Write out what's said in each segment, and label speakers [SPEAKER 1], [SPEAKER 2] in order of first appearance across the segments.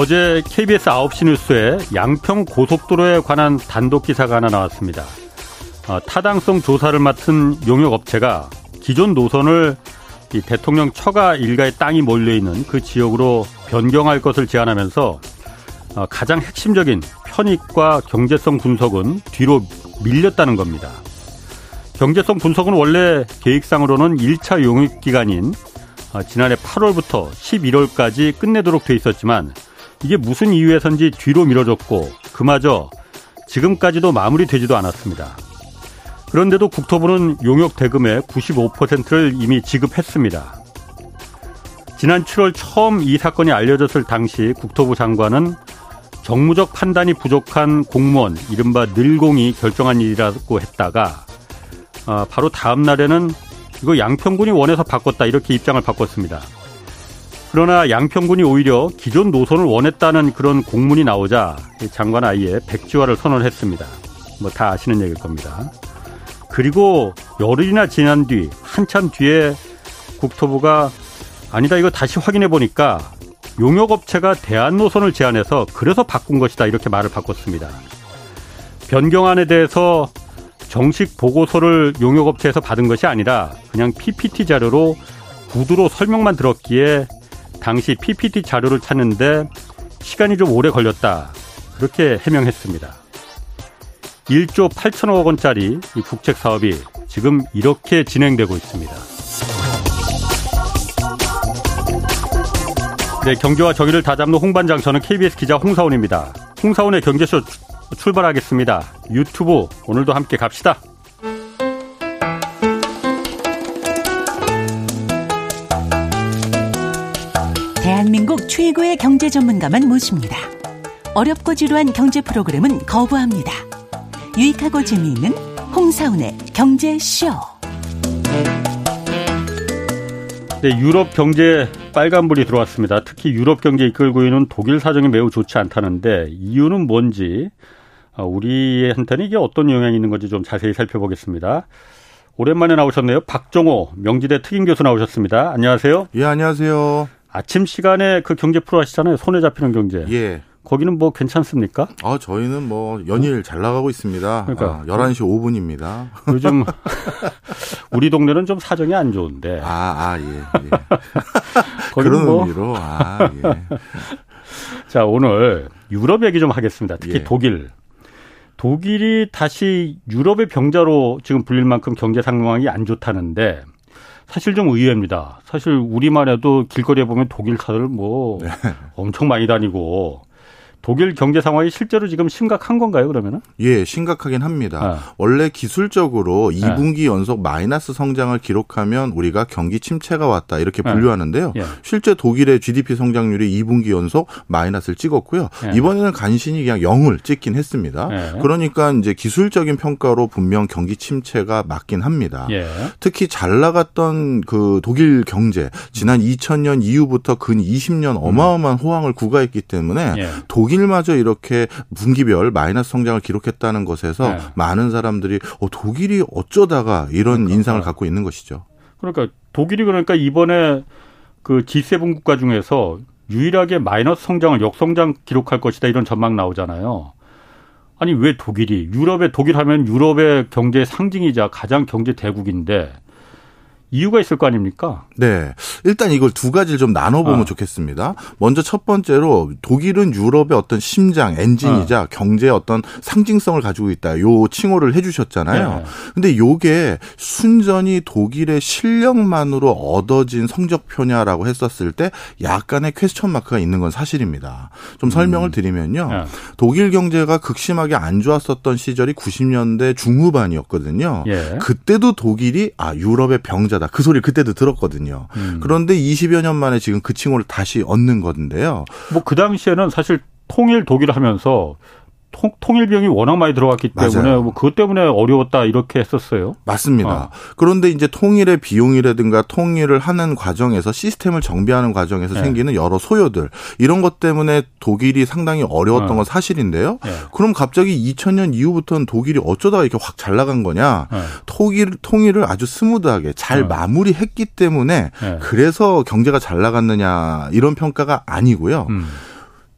[SPEAKER 1] 어제 KBS 9시 뉴스에 양평 고속도로에 관한 단독 기사가 하나 나왔습니다. 어, 타당성 조사를 맡은 용역업체가 기존 노선을 대통령 처가 일가의 땅이 몰려있는 그 지역으로 변경할 것을 제안하면서 어, 가장 핵심적인 편익과 경제성 분석은 뒤로 밀렸다는 겁니다. 경제성 분석은 원래 계획상으로는 1차 용역 기간인 어, 지난해 8월부터 11월까지 끝내도록 돼 있었지만 이게 무슨 이유에선지 뒤로 미뤄졌고 그마저 지금까지도 마무리되지도 않았습니다. 그런데도 국토부는 용역 대금의 95%를 이미 지급했습니다. 지난 7월 처음 이 사건이 알려졌을 당시 국토부 장관은 정무적 판단이 부족한 공무원, 이른바 늘공이 결정한 일이라고 했다가 어, 바로 다음 날에는 이거 양평군이 원해서 바꿨다 이렇게 입장을 바꿨습니다. 그러나 양평군이 오히려 기존 노선을 원했다는 그런 공문이 나오자 장관 아예 백지화를 선언했습니다. 뭐 다 아시는 얘기일 겁니다. 그리고 열흘이나 지난 뒤 한참 뒤에 국토부가 아니다 이거 다시 확인해 보니까 용역업체가 대안 노선을 제안해서 그래서 바꾼 것이다 이렇게 말을 바꿨습니다. 변경안에 대해서 정식 보고서를 용역업체에서 받은 것이 아니라 그냥 PPT 자료로 구두로 설명만 들었기에 당시 PPT 자료를 찾는데 시간이 좀 오래 걸렸다. 그렇게 해명했습니다. 1조 8천억 원짜리 이 국책 사업이 지금 이렇게 진행되고 있습니다. 네, 경제와 정의를 다잡는 홍반장 저는 KBS 기자 홍사원입니다. 홍사원의 경제쇼 출발하겠습니다. 유튜브 오늘도 함께 갑시다.
[SPEAKER 2] 최고의 경제 전문가만 모십니다. 어렵고 지루한 경제 프로그램은 거부합니다. 유익하고 재미있는 홍사운의 경제쇼.
[SPEAKER 1] 네, 유럽 경제 빨간불이 들어왔습니다. 특히 유럽 경제 이끌고 있는 독일 사정이 매우 좋지 않다는데 이유는 뭔지 어, 우리한테는 이게 어떤 영향이 있는 건지 좀 자세히 살펴보겠습니다. 오랜만에 나오셨네요. 박정호 명지대 특임 교수 나오셨습니다. 안녕하세요.
[SPEAKER 3] 예, 안녕하세요.
[SPEAKER 1] 아침 시간에 그 경제 프로 하시잖아요. 손에 잡히는 경제.
[SPEAKER 3] 예.
[SPEAKER 1] 거기는 뭐 괜찮습니까?
[SPEAKER 3] 아, 저희는 뭐 연일 잘 나가고 있습니다. 그러니까 아, 11시 5분입니다.
[SPEAKER 1] 요즘 우리 동네는 좀 사정이 안 좋은데.
[SPEAKER 3] 아, 아, 예. 예. 그런 뭐. 의미로. 아, 예.
[SPEAKER 1] 자, 오늘 유럽 얘기 좀 하겠습니다. 특히 예. 독일. 독일이 다시 유럽의 병자로 지금 불릴 만큼 경제 상황이 안 좋다는데 사실 좀 의외입니다. 사실 우리만 해도 길거리에 보면 독일 차들 뭐 네. 엄청 많이 다니고 독일 경제 상황이 실제로 지금 심각한 건가요, 그러면은?
[SPEAKER 3] 예, 심각하긴 합니다. 아. 원래 기술적으로 2분기 아. 연속 마이너스 성장을 기록하면 우리가 경기 침체가 왔다 이렇게 아. 분류하는데요. 예. 실제 독일의 GDP 성장률이 2분기 연속 마이너스를 찍었고요. 예. 이번에는 간신히 그냥 0을 찍긴 했습니다. 예. 그러니까 이제 기술적인 평가로 분명 경기 침체가 맞긴 합니다. 예. 특히 잘 나갔던 그 독일 경제 지난 2000년 이후부터 근 20년 어마어마한 호황을 구가했기 때문에 예. 독일 독일마저 이렇게 분기별 마이너스 성장을 기록했다는 것에서 네. 많은 사람들이 어, 독일이 어쩌다가 이런 그러니까. 인상을 갖고 있는 것이죠.
[SPEAKER 1] 그러니까 독일이 그러니까 이번에 그 G7 국가 중에서 유일하게 마이너스 성장을 역성장 기록할 것이다 이런 전망 나오잖아요. 아니 왜 독일이 유럽의 독일 하면 유럽의 경제 상징이자 가장 경제 대국인데 이유가 있을 거 아닙니까?
[SPEAKER 3] 네. 일단 이걸 두 가지를 좀 나눠보면 어. 좋겠습니다. 먼저 첫 번째로 독일은 유럽의 어떤 심장, 엔진이자 어. 경제의 어떤 상징성을 가지고 있다. 요 칭호를 해주셨잖아요. 네. 근데 요게 순전히 독일의 실력만으로 얻어진 성적표냐라고 했었을 때 약간의 퀘스천 마크가 있는 건 사실입니다. 좀 설명을 음. 드리면요. 네. 독일 경제가 극심하게 안 좋았었던 시절이 90년대 중후반이었거든요. 예. 그때도 독일이 아, 유럽의 병자 독자다. 그 소리 그때도 들었거든요. 음. 그런데 20여 년 만에 지금 그 칭호를 다시 얻는 건데요.
[SPEAKER 1] 뭐 그 당시에는 사실 통일 독일 하면서 통, 통일비용이 워낙 많이 들어갔기 때문에 맞아요. 뭐 그것 때문에 어려웠다 이렇게 했었어요.
[SPEAKER 3] 맞습니다. 어. 그런데 이제 통일의 비용이라든가 통일을 하는 과정에서 시스템을 정비하는 과정에서 네. 생기는 여러 소요들 이런 것 때문에 독일이 상당히 어려웠던 어. 건 사실인데요. 네. 그럼 갑자기 2000년 이후부터는 독일이 어쩌다가 이렇게 확 잘 나간 거냐? 네. 통일 통일을 아주 스무드하게 잘 네. 마무리했기 때문에 네. 그래서 경제가 잘 나갔느냐 이런 평가가 아니고요. 음.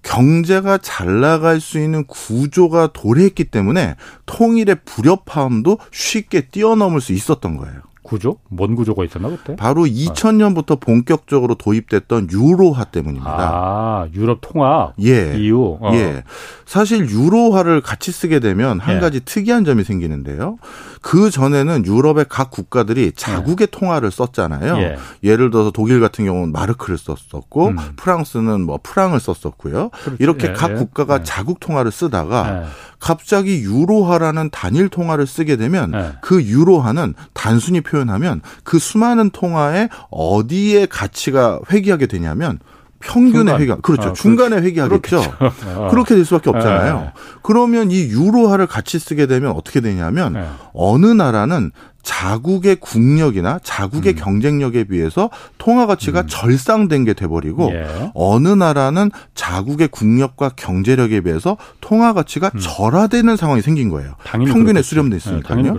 [SPEAKER 3] 경제가 잘 나갈 수 있는 구조가 도래했기 때문에 통일의 불협화음도 쉽게 뛰어넘을 수 있었던 거예요.
[SPEAKER 1] 구조? 뭔 구조가 있었나 그때?
[SPEAKER 3] 바로 2000년부터 본격적으로 도입됐던 유로화 때문입니다.
[SPEAKER 1] 아, 유럽 통합
[SPEAKER 3] 예.
[SPEAKER 1] 이유.
[SPEAKER 3] 어. 예. 사실 유로화를 같이 쓰게 되면 한 예. 가지 특이한 점이 생기는데요. 그 전에는 유럽의 각 국가들이 자국의 예. 통화를 썼잖아요. 예. 를 들어서 독일 같은 경우는 마르크를 썼었고 음. 프랑스는 뭐 프랑을 썼었고요. 그렇지. 이렇게 예. 각 국가가 예. 자국 통화를 쓰다가 갑자기 유로화라는 단일 통화를 쓰게 되면 네. 그 유로화는 단순히 표현하면 그 수많은 통화에 어디에 가치가 회귀하게 되냐면 평균의 회귀 그렇죠. 아, 중간에 회귀하겠죠. 아. 그렇게 될 수밖에 없잖아요. 네. 그러면 이 유로화를 같이 쓰게 되면 어떻게 되냐면 네. 어느 나라는 자국의 국력이나 자국의 음. 경쟁력에 비해서 통화 가치가 음. 절상된 게 돼버리고 예. 어느 나라는 자국의 국력과 경제력에 비해서 통화 가치가 음. 절하되는 상황이 생긴 거예요. 평균에 수렴돼 있으니까요. 네,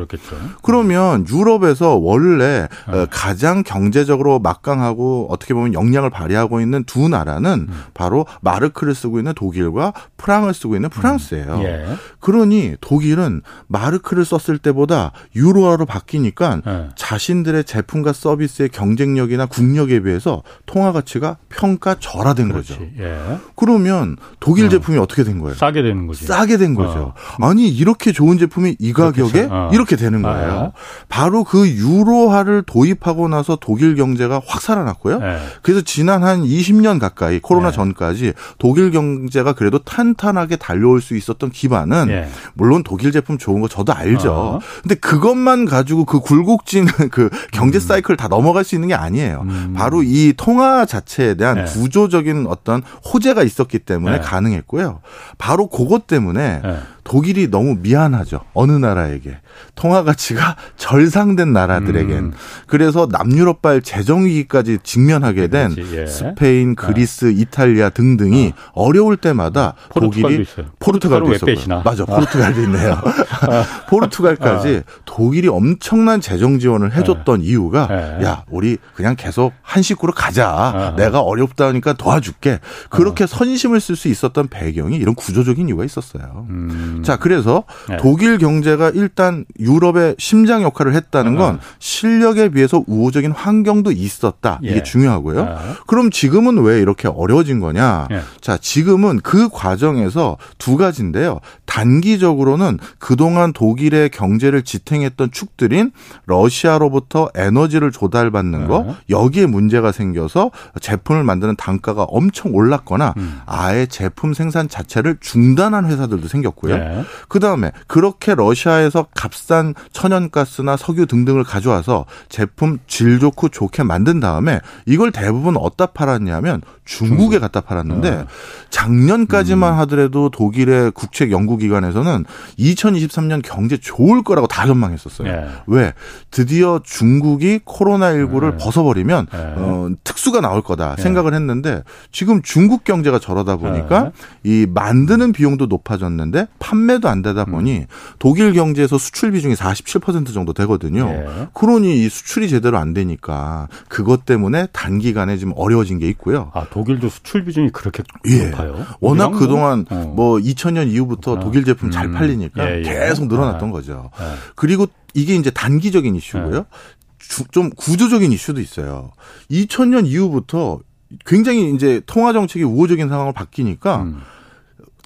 [SPEAKER 3] 그러면 유럽에서 원래 네. 가장 경제적으로 막강하고 어떻게 보면 역량을 발휘하고 있는 두 나라는 음. 바로 마르크를 쓰고 있는 독일과 프랑을 쓰고 있는 프랑스예요. 음. 예. 그러니 독일은 마르크를 썼을 때보다 유로화로 바뀌 바뀌니까 네. 자신들의 제품과 서비스의 경쟁력이나 국력에 비해서 통화 가치가 평가 절하된 그렇지. 거죠. 예. 그러면 독일 어. 제품이 어떻게 된 거예요?
[SPEAKER 1] 싸게 되는 거죠.
[SPEAKER 3] 싸게 된 거죠. 어. 아니 이렇게 좋은 제품이 이 가격에 어. 이렇게 되는 아, 거예요. 아, 바로 그 유로화를 도입하고 나서 독일 경제가 확 살아났고요. 예. 그래서 지난 한 20년 가까이 코로나 예. 전까지 독일 경제가 그래도 탄탄하게 달려올 수 있었던 기반은 예. 물론 독일 제품 좋은 거 저도 알죠. 어. 근데 그것만 가지고 가지고 그 굴곡진 그 경제 음. 사이클 다 넘어갈 수 있는 게 아니에요. 음. 바로 이 통화 자체에 대한 네. 구조적인 어떤 호재가 있었기 때문에 네. 가능했고요. 바로 그것 때문에 네. 독일이 너무 미안하죠. 어느 나라에게. 통화 가치가 절상된 나라들에겐. 음. 그래서 남유럽발 재정 위기까지 직면하게 된 예. 스페인, 그리스, 아. 이탈리아 등등이 어. 려울 때마다 독일이
[SPEAKER 1] 있어요. 포르투갈도 있었고
[SPEAKER 3] 맞아. 포르투갈도 있네요. 포르투갈까지 아. 독일이 엄청난 재정 지원을 해줬던 네. 이유가 네. 야 우리 그냥 계속 한 식구로 가자. 아. 내가 어렵다니까 도와줄게. 그렇게 어. 선심을 쓸 수 있었던 배경이 이런 구조적인 이유가 있었어요. 음. 자 그래서 네. 독일 경제가 일단 유럽의 심장 역할을 했다는 건 음. 실력에 비해서 우호적인 환경도 있었다. 이게 예. 중요하고요. 네. 그럼 지금은 왜 이렇게 어려워진 거냐? 예. 자 지금은 그 과정에서 두 가지인데요. 단기적으로는 그동안 독일의 경제를 지탱했던 축들인 러시아로부터 에너지를 조달받는 거 네. 여기에 문제가 생겨서 제품을 만드는 단가가 엄청 올랐거나 음. 아예 제품 생산 자체를 중단한 회사들도 생겼고요. 네. 그 다음에 그렇게 러시아에서 값싼 천연가스나 석유 등등을 가져와서 제품 질 좋고 좋게 만든 다음에 이걸 대부분 어디다 팔았냐면 중국에 갖다 팔았는데 네. 작년까지만 음. 하더라도 독일의 국책 연구기관에서는 2023년 경제 좋을 거라고 다 전망했었어요. 네. 왜? 드디어 중국이 코로나19를 네. 벗어버리면 네. 어, 특수가 나올 거다 네. 생각을 했는데 지금 중국 경제가 저러다 보니까 네. 이 만드는 비용도 높아졌는데 판매도 안 되다 보니 음. 독일 경제에서 수출 비중이 47% 정도 되거든요. 그러니 이 수출이 제대로 안 되니까 그것 때문에 단기간에 지금 어려워진 게 있고요.
[SPEAKER 1] 아, 독일도 수출 비중이 그렇게 예. 높아요?
[SPEAKER 3] 워낙 그동안 어. 뭐 2000년 이후부터 아. 독일 제품 음. 잘 팔리니까 예, 예. 계속 늘어났던 아. 거죠. 예. 그리고 이게 이제 단기적인 이슈고요. 예. 좀 구조적인 이슈도 있어요. 2000년 이후부터 굉장히 이제 통화 정책이 우호적인 상황을 바뀌니까 음.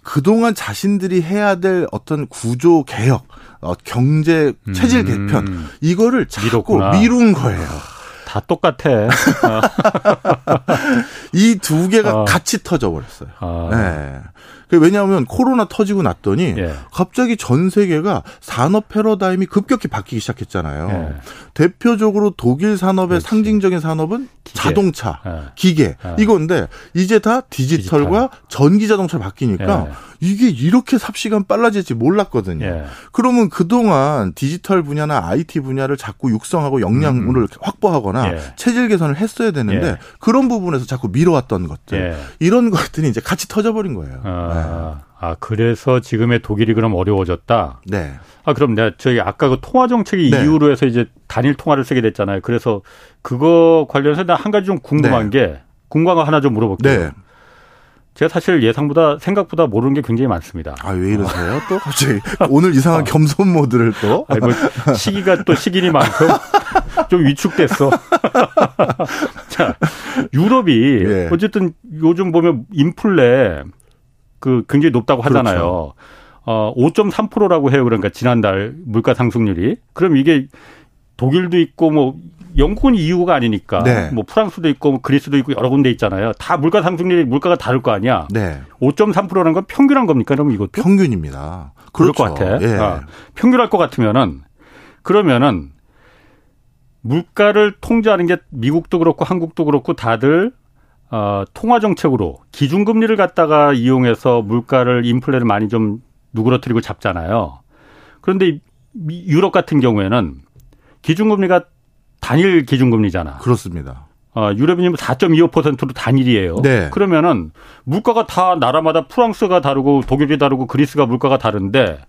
[SPEAKER 3] 그동안 자신들이 해야 될 어떤 구조 개혁, 어, 경제 체질 음. 개편 이거를 자꾸 미뤘구나. 미룬 거예요.
[SPEAKER 1] 다 똑같아.
[SPEAKER 3] 이 두 개가 어. 같이 터져 버렸어요. 어. 네. 그 왜냐하면 코로나 터지고 났더니 예. 갑자기 전 세계가 산업 패러다임이 급격히 바뀌기 시작했잖아요. 예. 대표적으로 독일 산업의 그렇지. 상징적인 산업은 기계. 자동차, 예. 기계 예. 이건데 이제 다 디지털과 디지털. 전기 자동차 바뀌니까 예. 이게 이렇게 삽시간 빨라질지 몰랐거든요. 예. 그러면 그동안 디지털 분야나 IT 분야를 자꾸 육성하고 역량을 음. 확보하거나 체질 개선을 했어야 되는데 그런 부분에서 자꾸 미뤄왔던 것들 이런 것들이 이제 같이 터져버린 거예요. 아.
[SPEAKER 1] 아, 아, 그래서 지금의 독일이 그럼 어려워졌다?
[SPEAKER 3] 네.
[SPEAKER 1] 아, 그럼 내가 저희 아까 그 통화 정책이 네. 이유로 해서 이제 단일 통화를 쓰게 됐잖아요. 그래서 그거 관련해서 나 한 가지 좀 궁금한 네. 게 궁금한 거 하나 좀 물어볼게요. 네. 제가 사실 예상보다 생각보다 모르는 게 굉장히 많습니다.
[SPEAKER 3] 아 왜 이러세요? 또 갑자기 오늘 이상한 아. 겸손 모드를 또.
[SPEAKER 1] 아니 뭐 시기가 또 시기니만큼 좀 위축됐어. 자 유럽이 예. 어쨌든 요즘 보면 인플레 그 굉장히 높다고 하잖아요. 그렇죠. 어 5.3%라고 해요. 그러니까 지난달 물가 상승률이. 그럼 이게 독일도 있고 뭐 영국은 이유가 아니니까 네. 뭐 프랑스도 있고 뭐 그리스도 있고 여러 군데 있잖아요. 다 물가 상승률이 물가가 다를 거 아니야. 네. 5.3%라는 건 평균한 겁니까? 그럼 이것도?
[SPEAKER 3] 평균입니다.
[SPEAKER 1] 그럴 그렇죠. 것 같아. 예. 아, 평균할 것 같으면은 그러면은 물가를 통제하는 게 미국도 그렇고 한국도 그렇고 다들 어, 통화 정책으로 기준금리를 갖다가 이용해서 물가를 인플레를 많이 좀 누그러뜨리고 잡잖아요. 그런데 유럽 같은 경우에는 기준금리가 단일 기준금리잖아.
[SPEAKER 3] 그렇습니다.
[SPEAKER 1] 어, 유럽이 4.25%로 단일이에요. 네. 그러면은 물가가 다 나라마다 프랑스가 다르고 독일이 다르고 그리스가 물가가 다른데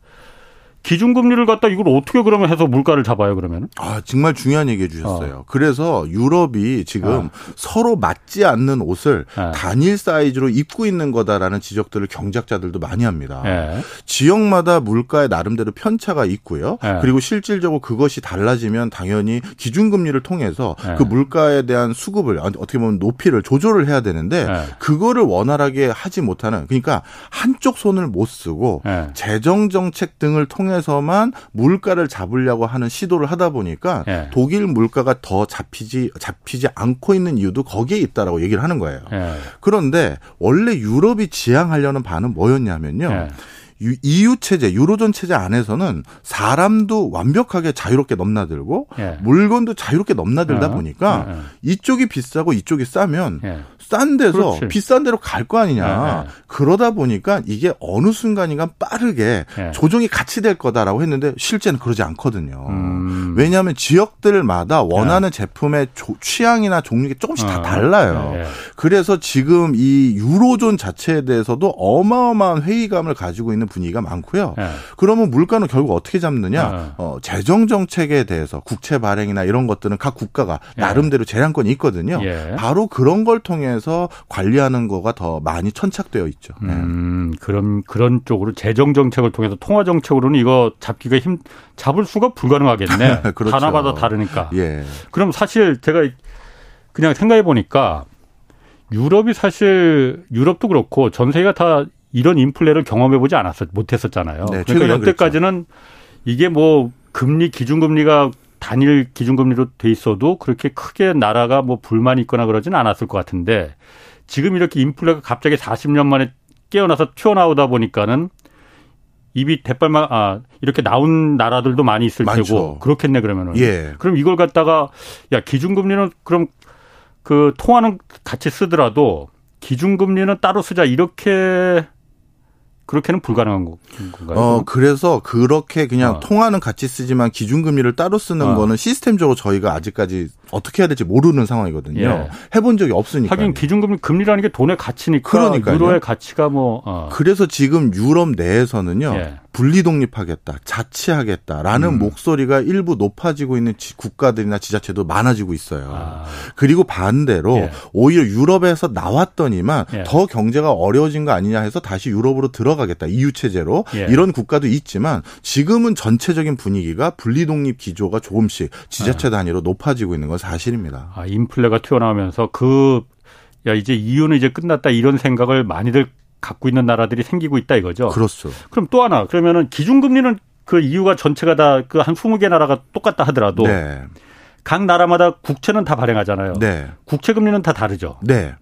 [SPEAKER 1] 기준금리를 갖다 이걸 어떻게 그러면 해서 물가를 잡아요 그러면?
[SPEAKER 3] 아 정말 중요한 얘기해 주셨어요. 어. 그래서 유럽이 지금 어. 서로 맞지 않는 옷을 어. 단일 사이즈로 입고 있는 거다라는 지적들을 경작자들도 많이 합니다. 예. 지역마다 물가에 나름대로 편차가 있고요. 예. 그리고 실질적으로 그것이 달라지면 당연히 기준금리를 통해서 예. 그 물가에 대한 수급을 어떻게 보면 높이를 조절을 해야 되는데 예. 그거를 원활하게 하지 못하는 그러니까 한쪽 손을 못 쓰고 예. 재정 정책 등을 통해 통해서만 물가를 잡으려고 하는 시도를 하다 보니까 예. 독일 물가가 더 잡히지 잡히지 않고 있는 이유도 거기에 있다라고 얘기를 하는 거예요. 예. 그런데 원래 유럽이 지향하려는 바는 뭐였냐면요. 예. EU 체제, 유로존 체제 안에서는 사람도 완벽하게 자유롭게 넘나들고 예. 물건도 자유롭게 넘나들다 어. 보니까 예. 예. 이쪽이 비싸고 이쪽이 싸면 예. 싼 데서 그렇지. 비싼 데로 갈 거 아니냐. 네, 네. 그러다 보니까 이게 어느 순간인가 빠르게 네. 조정이 같이 될 거다라고 했는데 실제는 그러지 않거든요. 음. 왜냐하면 지역들마다 원하는 네. 제품의 조, 취향이나 종류가 조금씩 어. 다 달라요. 네, 네. 그래서 지금 이 유로존 자체에 대해서도 어마어마한 회의감을 가지고 있는 분위기가 많고요. 그러면 물가는 결국 어떻게 잡느냐? 어, 재정 정책에 대해서 국채 발행이나 이런 것들은 각 국가가 나름대로 재량권이 있거든요. 예. 바로 그런 걸 통해 통해서 관리하는 거가 더 많이 천착되어 있죠.
[SPEAKER 1] 네. 음, 그런 그런 쪽으로 재정 정책을 통해서 통화 정책으로는 이거 잡기가 힘 잡을 수가 불가능하겠네. 그렇죠. 하나마다 다르니까. 예. 그럼 사실 제가 그냥 생각해 보니까 유럽이 사실 유럽도 그렇고 전 세계가 다 이런 인플레를 경험해 보지 않았었 못했었잖아요. 네, 그러니까 여태까지는 이게 뭐 금리 기준금리가 단일 기준금리로 돼 있어도 그렇게 크게 나라가 뭐 불만이 있거나 그러지는 않았을 것 같은데 지금 이렇게 인플레가 갑자기 40년 만에 깨어나서 튀어나오다 보니까는 입이 대빨만 아 이렇게 나온 나라들도 많이 있을 많죠. 테고 그렇겠네 그러면은 예. 그럼 이걸 갖다가 야 기준금리는 그럼 그 통화는 같이 쓰더라도 기준금리는 따로 쓰자 이렇게 그렇게는 불가능한 건가요?
[SPEAKER 3] 어, 그래서 그렇게 그냥 어. 통화는 같이 쓰지만 기준금리를 따로 쓰는 어. 거는 시스템적으로 저희가 아직까지 어떻게 해야 될지 모르는 상황이거든요. 예. 해본 적이 없으니까.
[SPEAKER 1] 하긴 기준금리 금리라는 게 돈의 가치니까. 그러니까 유로의 가치가 뭐.
[SPEAKER 3] 어. 그래서 지금 유럽 내에서는요. 예. 분리 독립하겠다, 자치하겠다라는 음. 목소리가 일부 높아지고 있는 국가들이나 지자체도 많아지고 있어요. 아. 그리고 반대로 예. 오히려 유럽에서 나왔더니만 예. 더 경제가 어려워진 거 아니냐 해서 다시 유럽으로 들어가겠다. EU 체제로 예. 이런 국가도 있지만 지금은 전체적인 분위기가 분리 독립 기조가 조금씩 지자체 아. 단위로 높아지고 있는 건 사실입니다.
[SPEAKER 1] 아, 인플레가 튀어나오면서 그 야, 이제 이유는 이제 끝났다 이런 생각을 많이들 갖고 있는 나라들이 생기고 있다 이거죠.
[SPEAKER 3] 그렇죠.
[SPEAKER 1] 그럼 또 하나 그러면은 기준금리는 그 이유가 전체가 다 그 한 20개 나라가 똑같다 하더라도 네. 각 나라마다 국채는 다 발행하잖아요. 네. 국채 금리는 다 다르죠.
[SPEAKER 3] 네.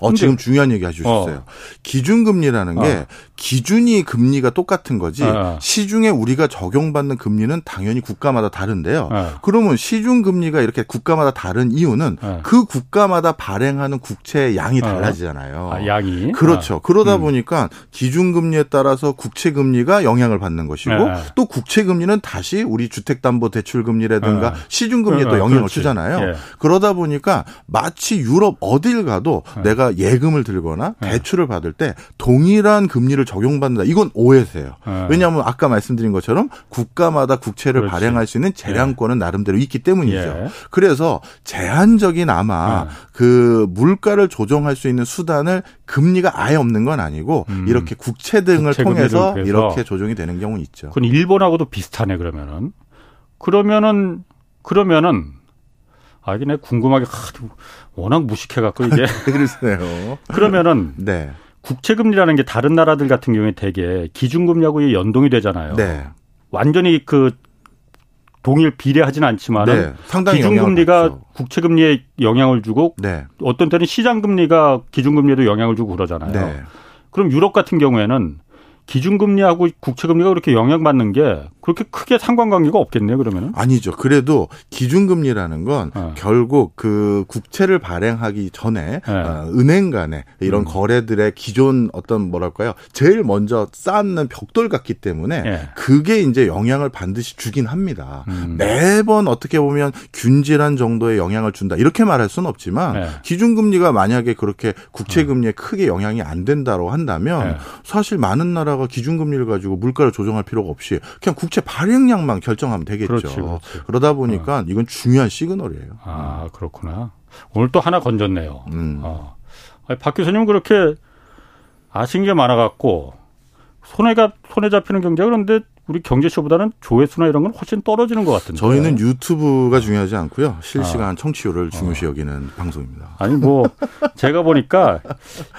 [SPEAKER 3] 어, 지금 중요한 얘기 해주셨어요. 어. 기준금리라는 게 어. 기준이 금리가 똑같은 거지 어, 어. 시중에 우리가 적용받는 금리는 당연히 국가마다 다른데요. 어. 그러면 시중 금리가 이렇게 국가마다 다른 이유는 어. 그 국가마다 발행하는 국채의 양이 달라지잖아요.
[SPEAKER 1] 아, 양이
[SPEAKER 3] 그렇죠. 그러다 음. 보니까 기준 금리에 따라서 국채 금리가 영향을 받는 것이고 또 국채 금리는 다시 우리 주택담보대출 금리라든가 시중 금리에 또 영향을 그렇지. 주잖아요. 예. 그러다 보니까 마치 유럽 어딜 가도 내가 우리가 예금을 들거나 네. 대출을 받을 때 동일한 금리를 적용받는다. 이건 오해세요. 네. 왜냐하면 아까 말씀드린 것처럼 국가마다 국채를 그렇지. 발행할 수 있는 재량권은 네. 나름대로 있기 때문이죠. 예. 그래서 제한적인 아마 네. 그 물가를 조정할 수 있는 수단을 금리가 아예 없는 건 아니고 음. 이렇게 국채 등을 국채 통해서 이렇게 조정이 되는 경우 있죠.
[SPEAKER 1] 그건 일본하고도 비슷하네 그러면은. 그러면은 그러면은 아 이게 내 궁금하게 하, 워낙 무식해갖고 이게
[SPEAKER 3] 그러세요.
[SPEAKER 1] 그러면은 네. 국채금리라는 게 다른 나라들 같은 경우에 되게 기준금리하고 연동이 되잖아요. 네. 완전히 그 동일 비례하지는 않지만 네, 기준금리가 국채금리에 영향을 주고 네. 어떤 때는 시장금리가 기준금리에도 영향을 주고 그러잖아요. 네. 그럼 유럽 같은 경우에는 기준금리하고 국채금리가 그렇게 영향받는 게 그렇게 크게 상관관계가 없겠네요, 그러면은?
[SPEAKER 3] 아니죠. 그래도 기준금리라는 건 네. 결국 그 국채를 발행하기 전에 네. 어, 은행 간에 이런 음. 거래들의 기존 어떤 뭐랄까요. 제일 먼저 쌓는 벽돌 같기 때문에 네. 그게 이제 영향을 반드시 주긴 합니다. 음. 매번 어떻게 보면 균질한 정도의 영향을 준다. 이렇게 말할 수는 없지만 네. 기준금리가 만약에 그렇게 국채금리에 크게 영향이 안 된다고 한다면 네. 사실 많은 나라 가 기준금리를 가지고 물가를 조정할 필요가 없이 그냥 국채 발행량만 결정하면 되겠죠. 그렇지, 그렇지. 그러다 보니까 어. 이건 중요한 시그널이에요.
[SPEAKER 1] 아 그렇구나. 오늘 또 하나 건졌네요. 음. 어. 박 교수님 그렇게 아신 게 많아갖고 손해가 손해 잡히는 경제 그런데 우리 경제쇼보다는 조회수나 이런 건 훨씬 떨어지는 것 같은데.
[SPEAKER 3] 저희는 유튜브가 중요하지 않고요. 실시간 아. 청취율을 중요시 여기는 어. 방송입니다.
[SPEAKER 1] 아니 뭐 제가 보니까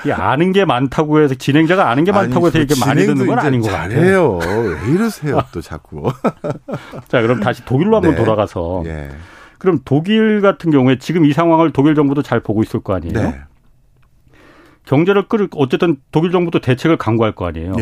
[SPEAKER 1] 이 아는 게 많다고 해서 진행자가 아는 게 많다고 해서 이렇게 많이 듣는 건 아닌 것
[SPEAKER 3] 같아요. 왜 이러세요 또 자꾸.
[SPEAKER 1] 자 그럼 다시 독일로 한번 네. 돌아가서. 네. 그럼 독일 같은 경우에 지금 이 상황을 독일 정부도 잘 보고 있을 거 아니에요? 네. 경제를 끌 어쨌든 독일 정부도 대책을 강구할 거 아니에요.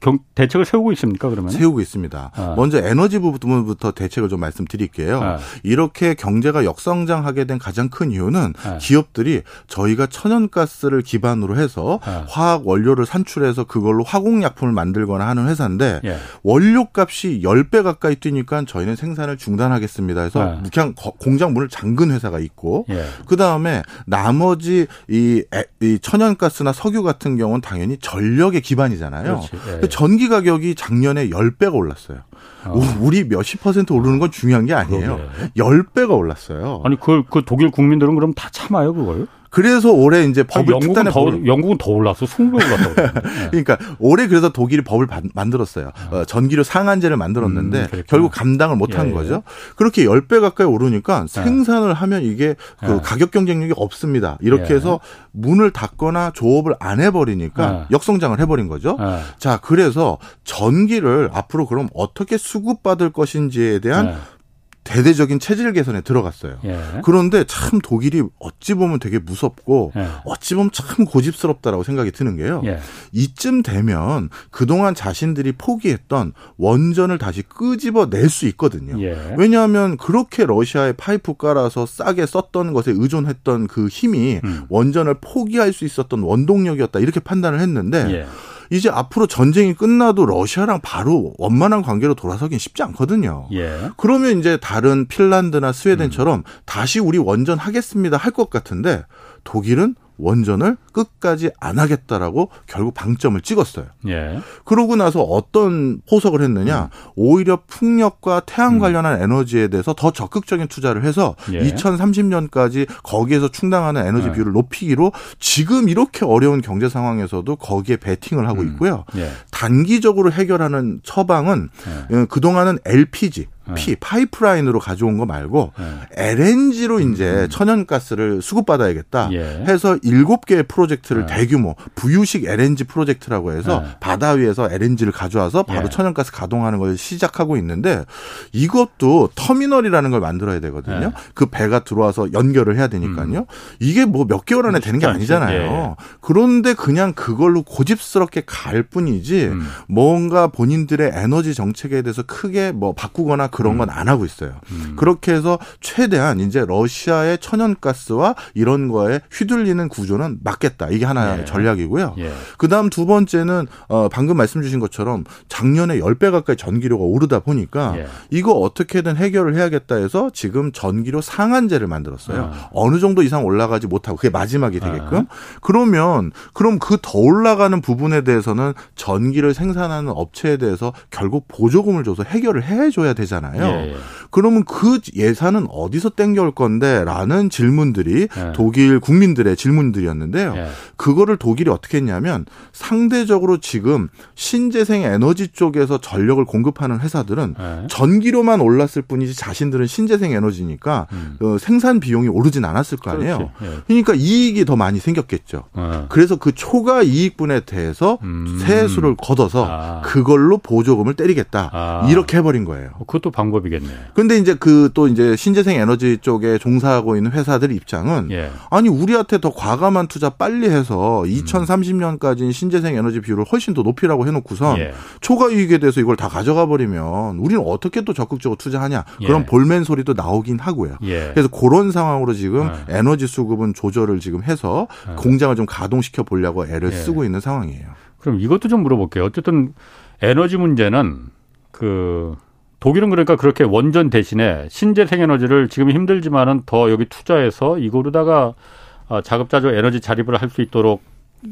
[SPEAKER 1] 네. 경, 대책을 세우고 있습니까 그러면?
[SPEAKER 3] 세우고 있습니다. 아. 먼저 에너지 부분부터 대책을 좀 말씀드릴게요. 아. 이렇게 경제가 역성장하게 된 가장 큰 이유는 아. 기업들이 저희가 천연가스를 기반으로 해서 아. 화학 원료를 산출해서 그걸로 화공약품을 만들거나 하는 회사인데 예. 원료값이 10배 가까이 뛰니까 저희는 생산을 중단하겠습니다. 해서 아. 그냥 공장 문을 잠근 회사가 있고 예. 그다음에 나머지 이, 이 천연가스나 석유 같은 경우는 당연히 전력의 기반이잖아요. 예. 그 전기 가격이 작년에 10배가 올랐어요. 어. 우리 몇십 퍼센트 오르는 건 중요한 게 아니에요. 그러게. 10배가 올랐어요.
[SPEAKER 1] 아니, 그, 그 독일 국민들은 그럼 다 참아요, 그걸?
[SPEAKER 3] 그래서 올해 이제 법을
[SPEAKER 1] 아니, 영국은 더 법을. 영국은 더 올랐어. 20배 올랐어. 네.
[SPEAKER 3] 그러니까 올해 그래서 독일이 법을 만들었어요. 어, 전기료 상한제를 만들었는데 음, 결국 감당을 못한 예, 거죠. 예. 그렇게 10배 가까이 오르니까 예. 생산을 하면 이게 그 예. 가격 경쟁력이 없습니다. 이렇게 예. 해서 문을 닫거나 조업을 안 해버리니까 역성장을 해버린 거죠. 자, 그래서 전기를 앞으로 그럼 어떻게 수급받을 것인지에 대한 대대적인 체질 개선에 들어갔어요. 예. 그런데 참 독일이 어찌 보면 되게 무섭고 예. 어찌 보면 참 고집스럽다라고 생각이 드는 게요. 예. 이쯤 되면 그동안 자신들이 포기했던 원전을 다시 끄집어 낼 수 있거든요. 예. 왜냐하면 그렇게 러시아에 파이프 깔아서 싸게 썼던 것에 의존했던 그 힘이 음. 원전을 포기할 수 있었던 원동력이었다 이렇게 판단을 했는데 예. 이제 앞으로 전쟁이 끝나도 러시아랑 바로 원만한 관계로 돌아서긴 쉽지 않거든요. 예. 그러면 이제 다른 핀란드나 스웨덴처럼 음. 다시 우리 원전 하겠습니다 할 것 같은데 독일은 원전을 끝까지 안 하겠다라고 결국 방점을 찍었어요. 예. 그러고 나서 어떤 포석을 했느냐? 음. 오히려 풍력과 태양 음. 관련한 음. 에너지에 대해서 더 적극적인 투자를 해서 예. 2030년까지 거기에서 충당하는 에너지 예. 비율을 높이기로 지금 이렇게 어려운 경제 상황에서도 거기에 베팅을 하고 음. 있고요. 음. 단기적으로 해결하는 처방은 예. 어, 그동안은 LPG 피 네. 파이프라인으로 가져온 거 말고 네. LNG로 이제 음. 천연가스를 수급받아야겠다 예. 해서 일곱 개의 프로젝트를 네. 대규모 부유식 LNG 프로젝트라고 해서 네. 바다 위에서 LNG를 가져와서 바로 예. 천연가스 가동하는 걸 시작하고 있는데 이것도 터미널이라는 걸 만들어야 되거든요. 네. 그 배가 들어와서 연결을 해야 되니까요. 음. 이게 뭐 몇 개월 안에 되는 게 아니잖아요. 예. 그런데 그냥 그걸로 고집스럽게 갈 뿐이지 음. 뭔가 본인들의 에너지 정책에 대해서 크게 뭐 바꾸거나 그런 건 안 하고 있어요. 음. 그렇게 해서 최대한 이제 러시아의 천연가스와 이런 거에 휘둘리는 구조는 막겠다. 이게 하나의 예. 전략이고요. 예. 그다음 두 번째는 어 방금 말씀 주신 것처럼 작년에 10배 가까이 전기료가 오르다 보니까 예. 이거 어떻게든 해결을 해야겠다 해서 지금 전기료 상한제를 만들었어요. 아. 어느 정도 이상 올라가지 못하고 그게 마지막이 되게끔. 아. 그러면 그럼 그 더 올라가는 부분에 대해서는 전기를 생산하는 업체에 대해서 결국 보조금을 줘서 해결을 해 줘야 되잖아요. 예. 예. 그러면 그 예산은 어디서 땡겨올 건데 라는 질문들이 예. 독일 국민들의 질문들이었는데요. 예. 그거를 독일이 어떻게 했냐면 상대적으로 지금 신재생 에너지 쪽에서 전력을 공급하는 회사들은 예. 전기료만 올랐을 뿐이지 자신들은 신재생 에너지니까 음. 어, 생산 비용이 오르진 않았을 거 아니에요. 예. 그러니까 이익이 더 많이 생겼겠죠. 예. 그래서 그 초과 이익분에 대해서 음. 세수를 걷어서 아. 그걸로 보조금을 때리겠다. 아. 이렇게 해버린 거예요.
[SPEAKER 1] 그것도 방법이겠네.
[SPEAKER 3] 근데 이제 그 또 이제 신재생 에너지 쪽에 종사하고 있는 회사들 입장은 예. 아니 우리한테 더 과감한 투자 빨리 해서 2030년까지는 신재생 에너지 비율을 훨씬 더 높이라고 해놓고선 예. 초과 이익에 대해서 이걸 다 가져가 버리면 우리는 어떻게 또 적극적으로 투자하냐 그런 예. 볼멘 소리도 나오긴 하고요. 예. 그래서 그런 상황으로 지금 예. 에너지 수급은 조절을 지금 해서 예. 공장을 좀 가동시켜 보려고 애를 쓰고 있는 상황이에요.
[SPEAKER 1] 그럼 이것도 좀 물어볼게요. 어쨌든 에너지 문제는 그 독일은 그러니까 그렇게 원전 대신에 신재생 에너지를 지금 힘들지만은 더 여기 투자해서 이거로다가 아, 자급자족 에너지 자립을 할 수 있도록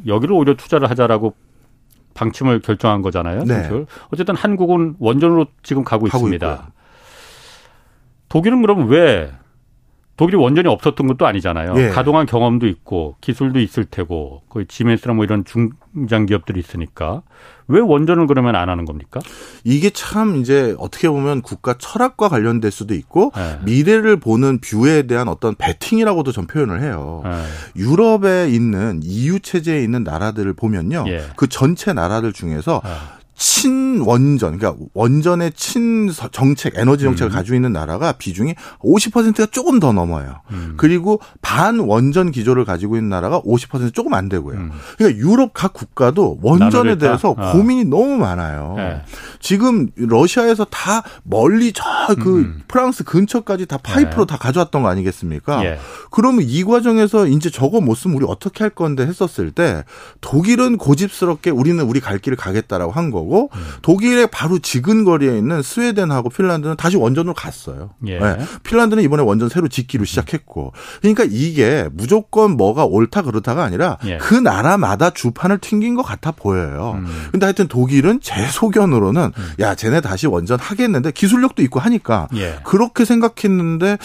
[SPEAKER 1] 여기를 오히려 투자를 하자라고 방침을 결정한 거잖아요. 네. 어쨌든 한국은 원전으로 지금 가고, 가고 있습니다. 있고요. 독일은 그럼 왜 독일이 원전이 없었던 것도 아니잖아요. 예. 가동한 경험도 있고 기술도 있을 테고 거의 지멘스나 뭐 이런 중장 기업들이 있으니까 왜 원전을 그러면 안 하는 겁니까?
[SPEAKER 3] 이게 참 이제 어떻게 보면 국가 철학과 관련될 수도 있고 네. 미래를 보는 view에 대한 어떤 배팅이라고도 전 표현을 해요. 네. 유럽에 있는 EU 체제에 있는 나라들을 보면요. 예. 그 전체 나라들 중에서 네. 친원전, 그러니까 원전의 친 정책, 에너지 정책을 음. 가지고 있는 나라가 비중이 50%가 조금 더 넘어요. 음. 그리고 반원전 기조를 가지고 있는 나라가 50% 조금 안 되고요. 음. 그러니까 유럽 각 국가도 원전에 대해서 어. 고민이 너무 많아요. 네. 지금 러시아에서 다 멀리 저그 음. 프랑스 근처까지 다 파이프로 네. 다 가져왔던 거 아니겠습니까? 예. 그러면 이 과정에서 이제 저거 못 쓰면 우리 어떻게 할 건데 했었을 때 독일은 고집스럽게 우리는 우리 갈 길을 가겠다라고 한 거고 거고 음. 독일의 바로 지근거리에 있는 스웨덴하고 핀란드는 다시 원전으로 갔어요. 예. 네. 핀란드는 이번에 원전 새로 짓기로 시작했고 그러니까 이게 무조건 뭐가 옳다 그렇다가 아니라 예. 그 나라마다 주판을 튕긴 것 같아 보여요. 음. 근데 하여튼 독일은 제 소견으로는 음. 야 쟤네 다시 원전 하겠는데 기술력도 있고 하니까 예. 그렇게 생각했는데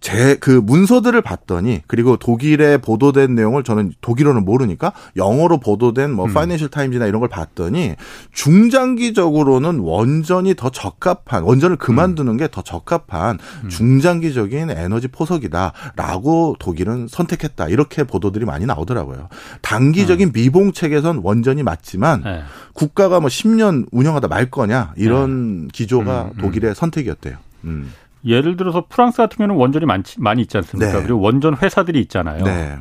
[SPEAKER 3] 제 그 문서들을 봤더니 그리고 독일에 보도된 내용을 저는 독일어는 모르니까 영어로 보도된 뭐 음. 파이낸셜 타임즈나 이런 걸 봤더니 중 중장기적으로는 원전이 더 적합한 원전을 그만두는 게 더 적합한 음. 중장기적인 에너지 포석이다라고 독일은 선택했다 이렇게 보도들이 많이 나오더라고요. 단기적인 음. 미봉책에선 원전이 맞지만 네. 국가가 뭐 10년 운영하다 말 거냐 이런 네. 기조가 음, 독일의 선택이었대요. 음.
[SPEAKER 1] 예를 들어서 프랑스 같은 경우는 원전이 많지, 많이 있지 않습니까? 네. 그리고 원전 회사들이 있잖아요. 네.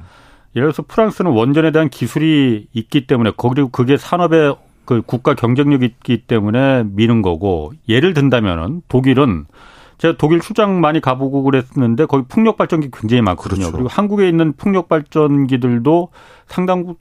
[SPEAKER 1] 예를 들어서 프랑스는 원전에 대한 기술이 있기 때문에 그리고 그게 산업에 그 국가 경쟁력이 있기 때문에 미는 거고 예를 든다면은 독일은 제가 독일 출장 많이 가보고 그랬는데 거기 풍력 발전기 굉장히 많거든요. 그렇죠. 그리고 한국에 있는 풍력 발전기들도 상당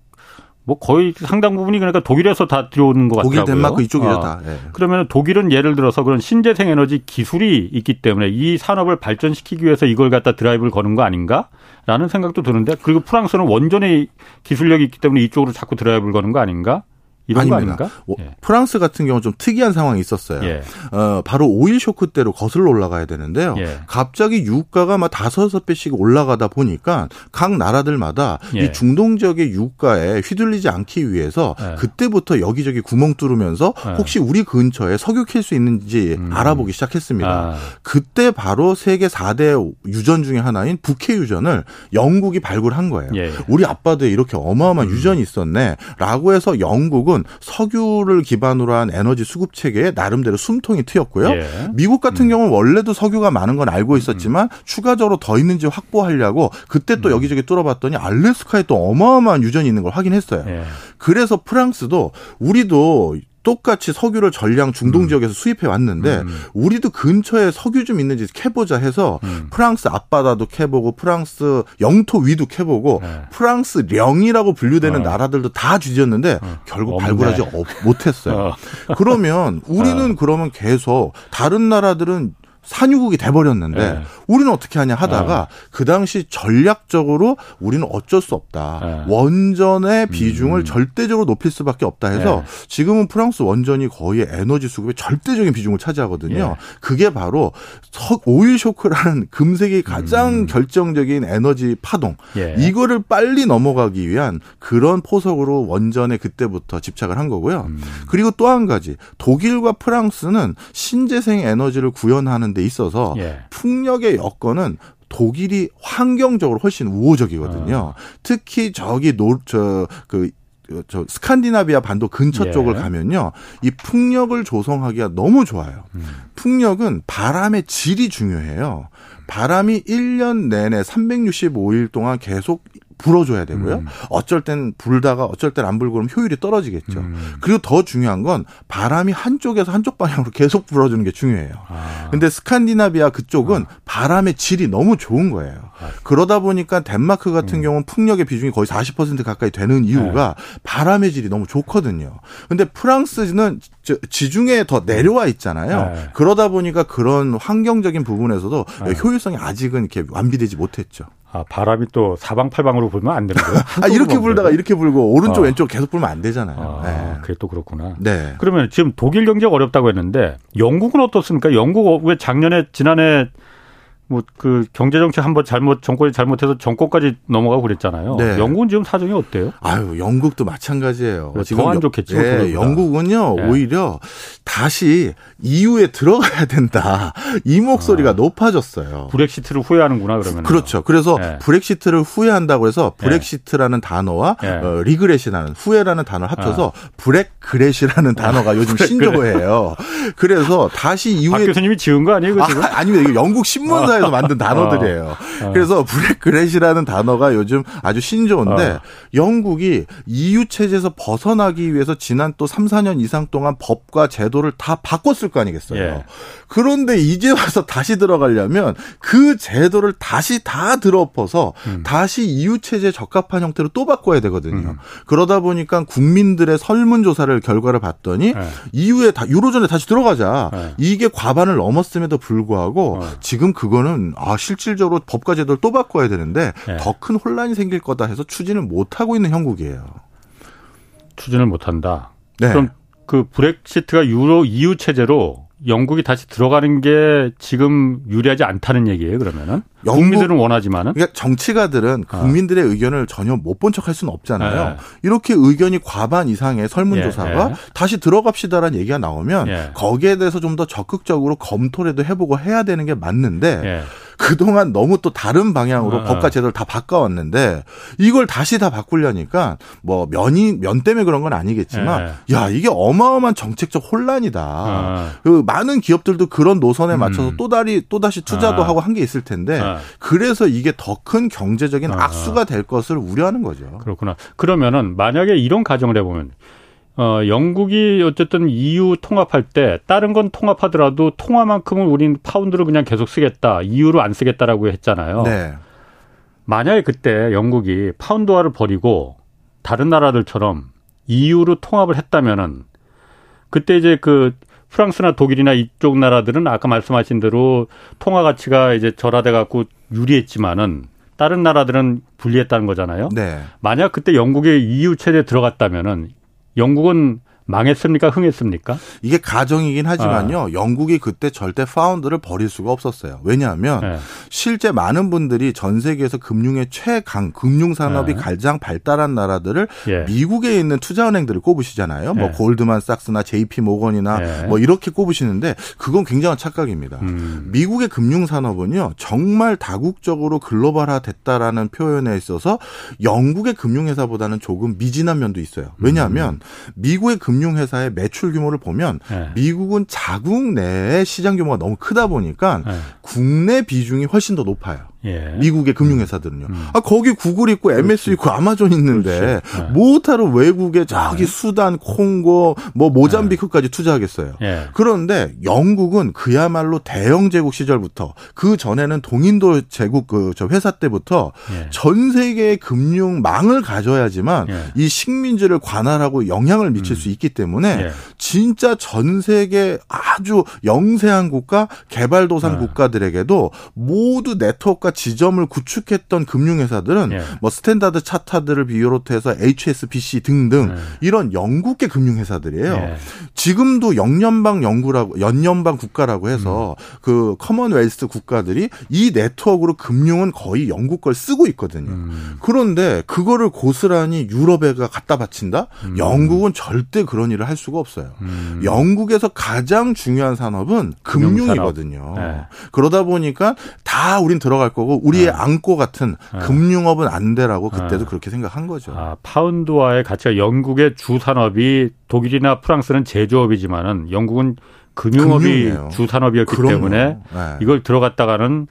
[SPEAKER 1] 뭐 거의 상당 부분이 그러니까 독일에서 다 들어오는 것 같더라고요.
[SPEAKER 3] 독일, 덴마크 이쪽이죠 어. 다. 네.
[SPEAKER 1] 그러면 독일은 예를 들어서 그런 신재생 에너지 기술이 있기 때문에 이 산업을 발전시키기 위해서 이걸 갖다 드라이브를 거는 거 아닌가라는 생각도 드는데 그리고 프랑스는 원전의 기술력이 있기 때문에 이쪽으로 자꾸 드라이브를 거는 거 아닌가? 이런 아닙니다. 거 아닌가?
[SPEAKER 3] 예. 프랑스 같은 경우 좀 특이한 상황이 있었어요. 예. 어, 바로 오일 쇼크 때로 거슬러 올라가야 되는데요. 예. 갑자기 유가가 막 다섯 배씩 올라가다 보니까 각 나라들마다 이 예. 중동 지역의 유가에 휘둘리지 않기 위해서 예. 그때부터 여기저기 구멍 뚫으면서 예. 혹시 우리 근처에 석유 캘 수 있는지 음. 알아보기 시작했습니다. 아. 그때 바로 세계 4대 유전 중의 하나인 북해 유전을 영국이 발굴한 거예요. 우리 아빠도 이렇게 어마어마한 음. 유전이 있었네라고 해서 영국은 미국은 석유를 기반으로 한 에너지 수급 체계에 나름대로 숨통이 트였고요. 예. 미국 같은 음. 경우는 원래도 석유가 많은 건 알고 있었지만 음. 추가적으로 더 있는지 확보하려고 그때 또 음. 여기저기 뚫어봤더니 알래스카에 또 어마어마한 유전이 있는 걸 확인했어요. 예. 그래서 프랑스도 우리도 똑같이 석유를 전량 중동 음. 지역에서 수입해 왔는데 음. 우리도 근처에 석유 좀 있는지 캐보자 해서 음. 프랑스 앞바다도 캐보고 프랑스 영토 위도 캐보고 네. 프랑스 령이라고 분류되는 어. 나라들도 다 뒤졌는데 어. 결국 없네. 발굴하지 못했어요. 어. 그러면 우리는 어. 그러면 계속 다른 나라들은 산유국이 돼버렸는데 네. 우리는 어떻게 하냐 하다가 네. 그 당시 전략적으로 우리는 어쩔 수 없다. 네. 원전의 비중을 음. 절대적으로 높일 수밖에 없다 해서 네. 지금은 프랑스 원전이 거의 에너지 수급의 절대적인 비중을 차지하거든요. 예. 그게 바로 오일 쇼크라는 금색이 가장 음. 결정적인 에너지 파동. 예. 이거를 빨리 넘어가기 위한 그런 포석으로 원전에 그때부터 집착을 한 거고요. 음. 그리고 또 한 가지 독일과 프랑스는 신재생 에너지를 구현하는 데 있어서 예. 풍력의 여건은 독일이 환경적으로 훨씬 우호적이거든요. 어. 특히 저기 노저그 저 스칸디나비아 반도 근처 예. 쪽을 가면요. 이 풍력을 조성하기가 너무 좋아요. 음. 풍력은 바람의 질이 중요해요. 바람이 1년 내내 365일 동안 계속 불어줘야 되고요. 음. 어쩔 땐 불다가 어쩔 땐 안 불고 그러면 효율이 떨어지겠죠. 음. 그리고 더 중요한 건 바람이 한쪽에서 한쪽 방향으로 계속 불어주는 게 중요해요. 아. 근데 스칸디나비아 그쪽은 아. 바람의 질이 너무 좋은 거예요. 아. 그러다 보니까 덴마크 같은 음. 경우는 풍력의 비중이 거의 40% 가까이 되는 이유가 네. 바람의 질이 너무 좋거든요. 근데 프랑스는 지중해에 더 내려와 있잖아요. 네. 그러다 보니까 그런 환경적인 부분에서도 네. 효율성이 아직은 이렇게 완비되지 못했죠.
[SPEAKER 1] 아, 바람이 또 사방팔방으로 불면 안 되는 거예요?
[SPEAKER 3] 아, 이렇게 불다가 이렇게 불고 오른쪽 어. 왼쪽 계속 불면 안 되잖아요.
[SPEAKER 1] 아, 네. 그게 또 그렇구나. 네. 그러면 지금 독일 경제가 어렵다고 했는데 영국은 어떻습니까? 영국 왜 작년에 지난해 뭐 그 경제 정책 한번 잘못 정권이 잘못해서 정권까지 넘어가고 그랬잖아요. 네. 영국은 지금 사정이 어때요?
[SPEAKER 3] 아유, 영국도 마찬가지예요.
[SPEAKER 1] 지금 더 안 좋겠죠.
[SPEAKER 3] 네, 영국은요 네. 오히려 다시 EU에 들어가야 된다 이 목소리가 아. 높아졌어요.
[SPEAKER 1] 브렉시트를 후회하는구나 그러면.
[SPEAKER 3] 그렇죠. 그래서 네. 브렉시트를 후회한다고 해서 네. 브렉시트라는 단어와 네. 어, regret이라는 후회라는 단어를 합쳐서 아. Bregret이라는 단어가 요즘 신조어예요. 그래서 다시 EU에
[SPEAKER 1] 박 교수님이 지은 거 아니에요?
[SPEAKER 3] 아, 아닙니다. 이거 영국 신문사에 회사에서 만든 단어들이에요. 어. 어. 그래서 브렉그렛이라는 단어가 요즘 아주 신조어인데 어. 영국이 EU 체제에서 벗어나기 위해서 지난 또 3, 4년 이상 동안 법과 제도를 다 바꿨을 거 아니겠어요. 예. 그런데 이제 와서 다시 들어가려면 그 제도를 다시 다 들어엎어서 음. 다시 EU 체제에 적합한 형태로 또 바꿔야 되거든요. 음. 그러다 보니까 국민들의 설문조사를 결과를 봤더니 네. EU에 다 유로존에 다시 들어가자. 네. 이게 과반을 넘었음에도 불구하고 어. 지금 그거 는 아 실질적으로 법과 제도를 또 바꿔야 되는데 네. 더큰 혼란이 생길 거다 해서 추진을 못 하고 있는 형국이에요.
[SPEAKER 1] 추진을 못 한다. 네. 그럼 그 브렉시트가 유로 EU 체제로 영국이 다시 들어가는 게 지금 유리하지 않다는 얘기예요. 그러면은 영국, 국민들은 원하지만은
[SPEAKER 3] 그러니까 정치가들은 어. 국민들의 의견을 전혀 못 본 척할 수는 없잖아요. 네. 이렇게 의견이 과반 이상의 설문조사가 예, 예. 다시 들어갑시다라는 얘기가 나오면 예. 거기에 대해서 좀 더 적극적으로 검토라도 해보고 해야 되는 게 맞는데. 예. 그동안 너무 또 다른 방향으로 어. 법과 제도를 다 바꿔왔는데 이걸 다시 다 바꾸려니까 뭐 면이 면 때문에 그런 건 아니겠지만 네. 야 이게 어마어마한 정책적 혼란이다. 어. 그 많은 기업들도 그런 노선에 맞춰서 음. 또 다리 또 다시 투자도 어. 하고 한 게 있을 텐데 그래서 이게 더 큰 경제적인 악수가 될 것을 우려하는 거죠.
[SPEAKER 1] 그렇구나. 그러면은 만약에 이런 가정을 해보면 어, 영국이 어쨌든 EU 통합할 때 다른 건 통합하더라도 통화만큼은 우린 파운드를 그냥 계속 쓰겠다. EU로 안 쓰겠다라고 했잖아요. 네. 만약에 그때 영국이 파운드화를 버리고 다른 나라들처럼 EU로 통합을 했다면은 그때 이제 그 프랑스나 독일이나 이쪽 나라들은 아까 말씀하신 대로 통화 가치가 이제 절하돼 갖고 유리했지만은 다른 나라들은 불리했다는 거잖아요. 네. 만약 그때 영국이 EU 체제에 들어갔다면은 영국은 망했습니까? 흥했습니까?
[SPEAKER 3] 이게 가정이긴 하지만요. 아. 영국이 그때 절대 파운드를 버릴 수가 없었어요. 왜냐하면 네. 실제 많은 분들이 전 세계에서 금융의 최강 금융 산업이 네. 가장 발달한 나라들을 네. 미국에 있는 투자 은행들을 꼽으시잖아요. 뭐 네. 골드만삭스나 JP 모건이나 네. 뭐 이렇게 꼽으시는데 그건 굉장한 착각입니다. 음. 미국의 금융 산업은요. 정말 다국적으로 글로벌화 됐다라는 표현에 있어서 영국의 금융 회사보다는 조금 미진한 면도 있어요. 왜냐하면 음. 미국의 금 금융회사의 매출 규모를 보면 네. 미국은 자국 내의 시장 규모가 너무 크다 보니까 네. 국내 비중이 훨씬 더 높아요. 예. 미국의 금융회사들은요. 음. 아 거기 구글 있고 MS 있고 아마존 있는데 네. 못하러 외국에 저기 네. 수단, 콩고, 뭐 모잠비크까지 네. 투자하겠어요. 예. 그런데 영국은 그야말로 대영 제국 시절부터 그 전에는 동인도 제국 그 저 회사 때부터 예. 전 세계의 금융망을 가져야지만 예. 이 식민지를 관할하고 영향을 미칠 음. 수 있기 때문에 예. 진짜 전 세계 아주 영세한 국가, 개발도상 네. 국가들에게도 모두 네트워크가 지점을 구축했던 금융회사들은 예. 뭐 스탠다드 차타드를 비롯해서 HSBC 등등 예. 이런 영국계 금융회사들이에요. 예. 지금도 영연방 연구라고 영연방 국가라고 해서 음. 그 Commonwealth 국가들이 이 네트워크로 금융은 거의 영국 걸 쓰고 있거든요. 음. 그런데 그거를 고스란히 유럽에다 갖다 바친다? 음. 영국은 절대 그런 일을 할 수가 없어요. 음. 영국에서 가장 중요한 산업은 금융이거든요. 네. 그러다 보니까 다 우린 들어갈 거 거고 우리의 네. 안고 같은 네. 금융업은 안 되라고 그때도 네. 그렇게 생각한 거죠.
[SPEAKER 1] 아, 파운드와의 가치가 영국의 주 산업이 독일이나 프랑스는 제조업이지만은 영국은 금융업이 금융이에요. 주 산업이었기 그럼요. 때문에 네. 이걸 들어갔다가는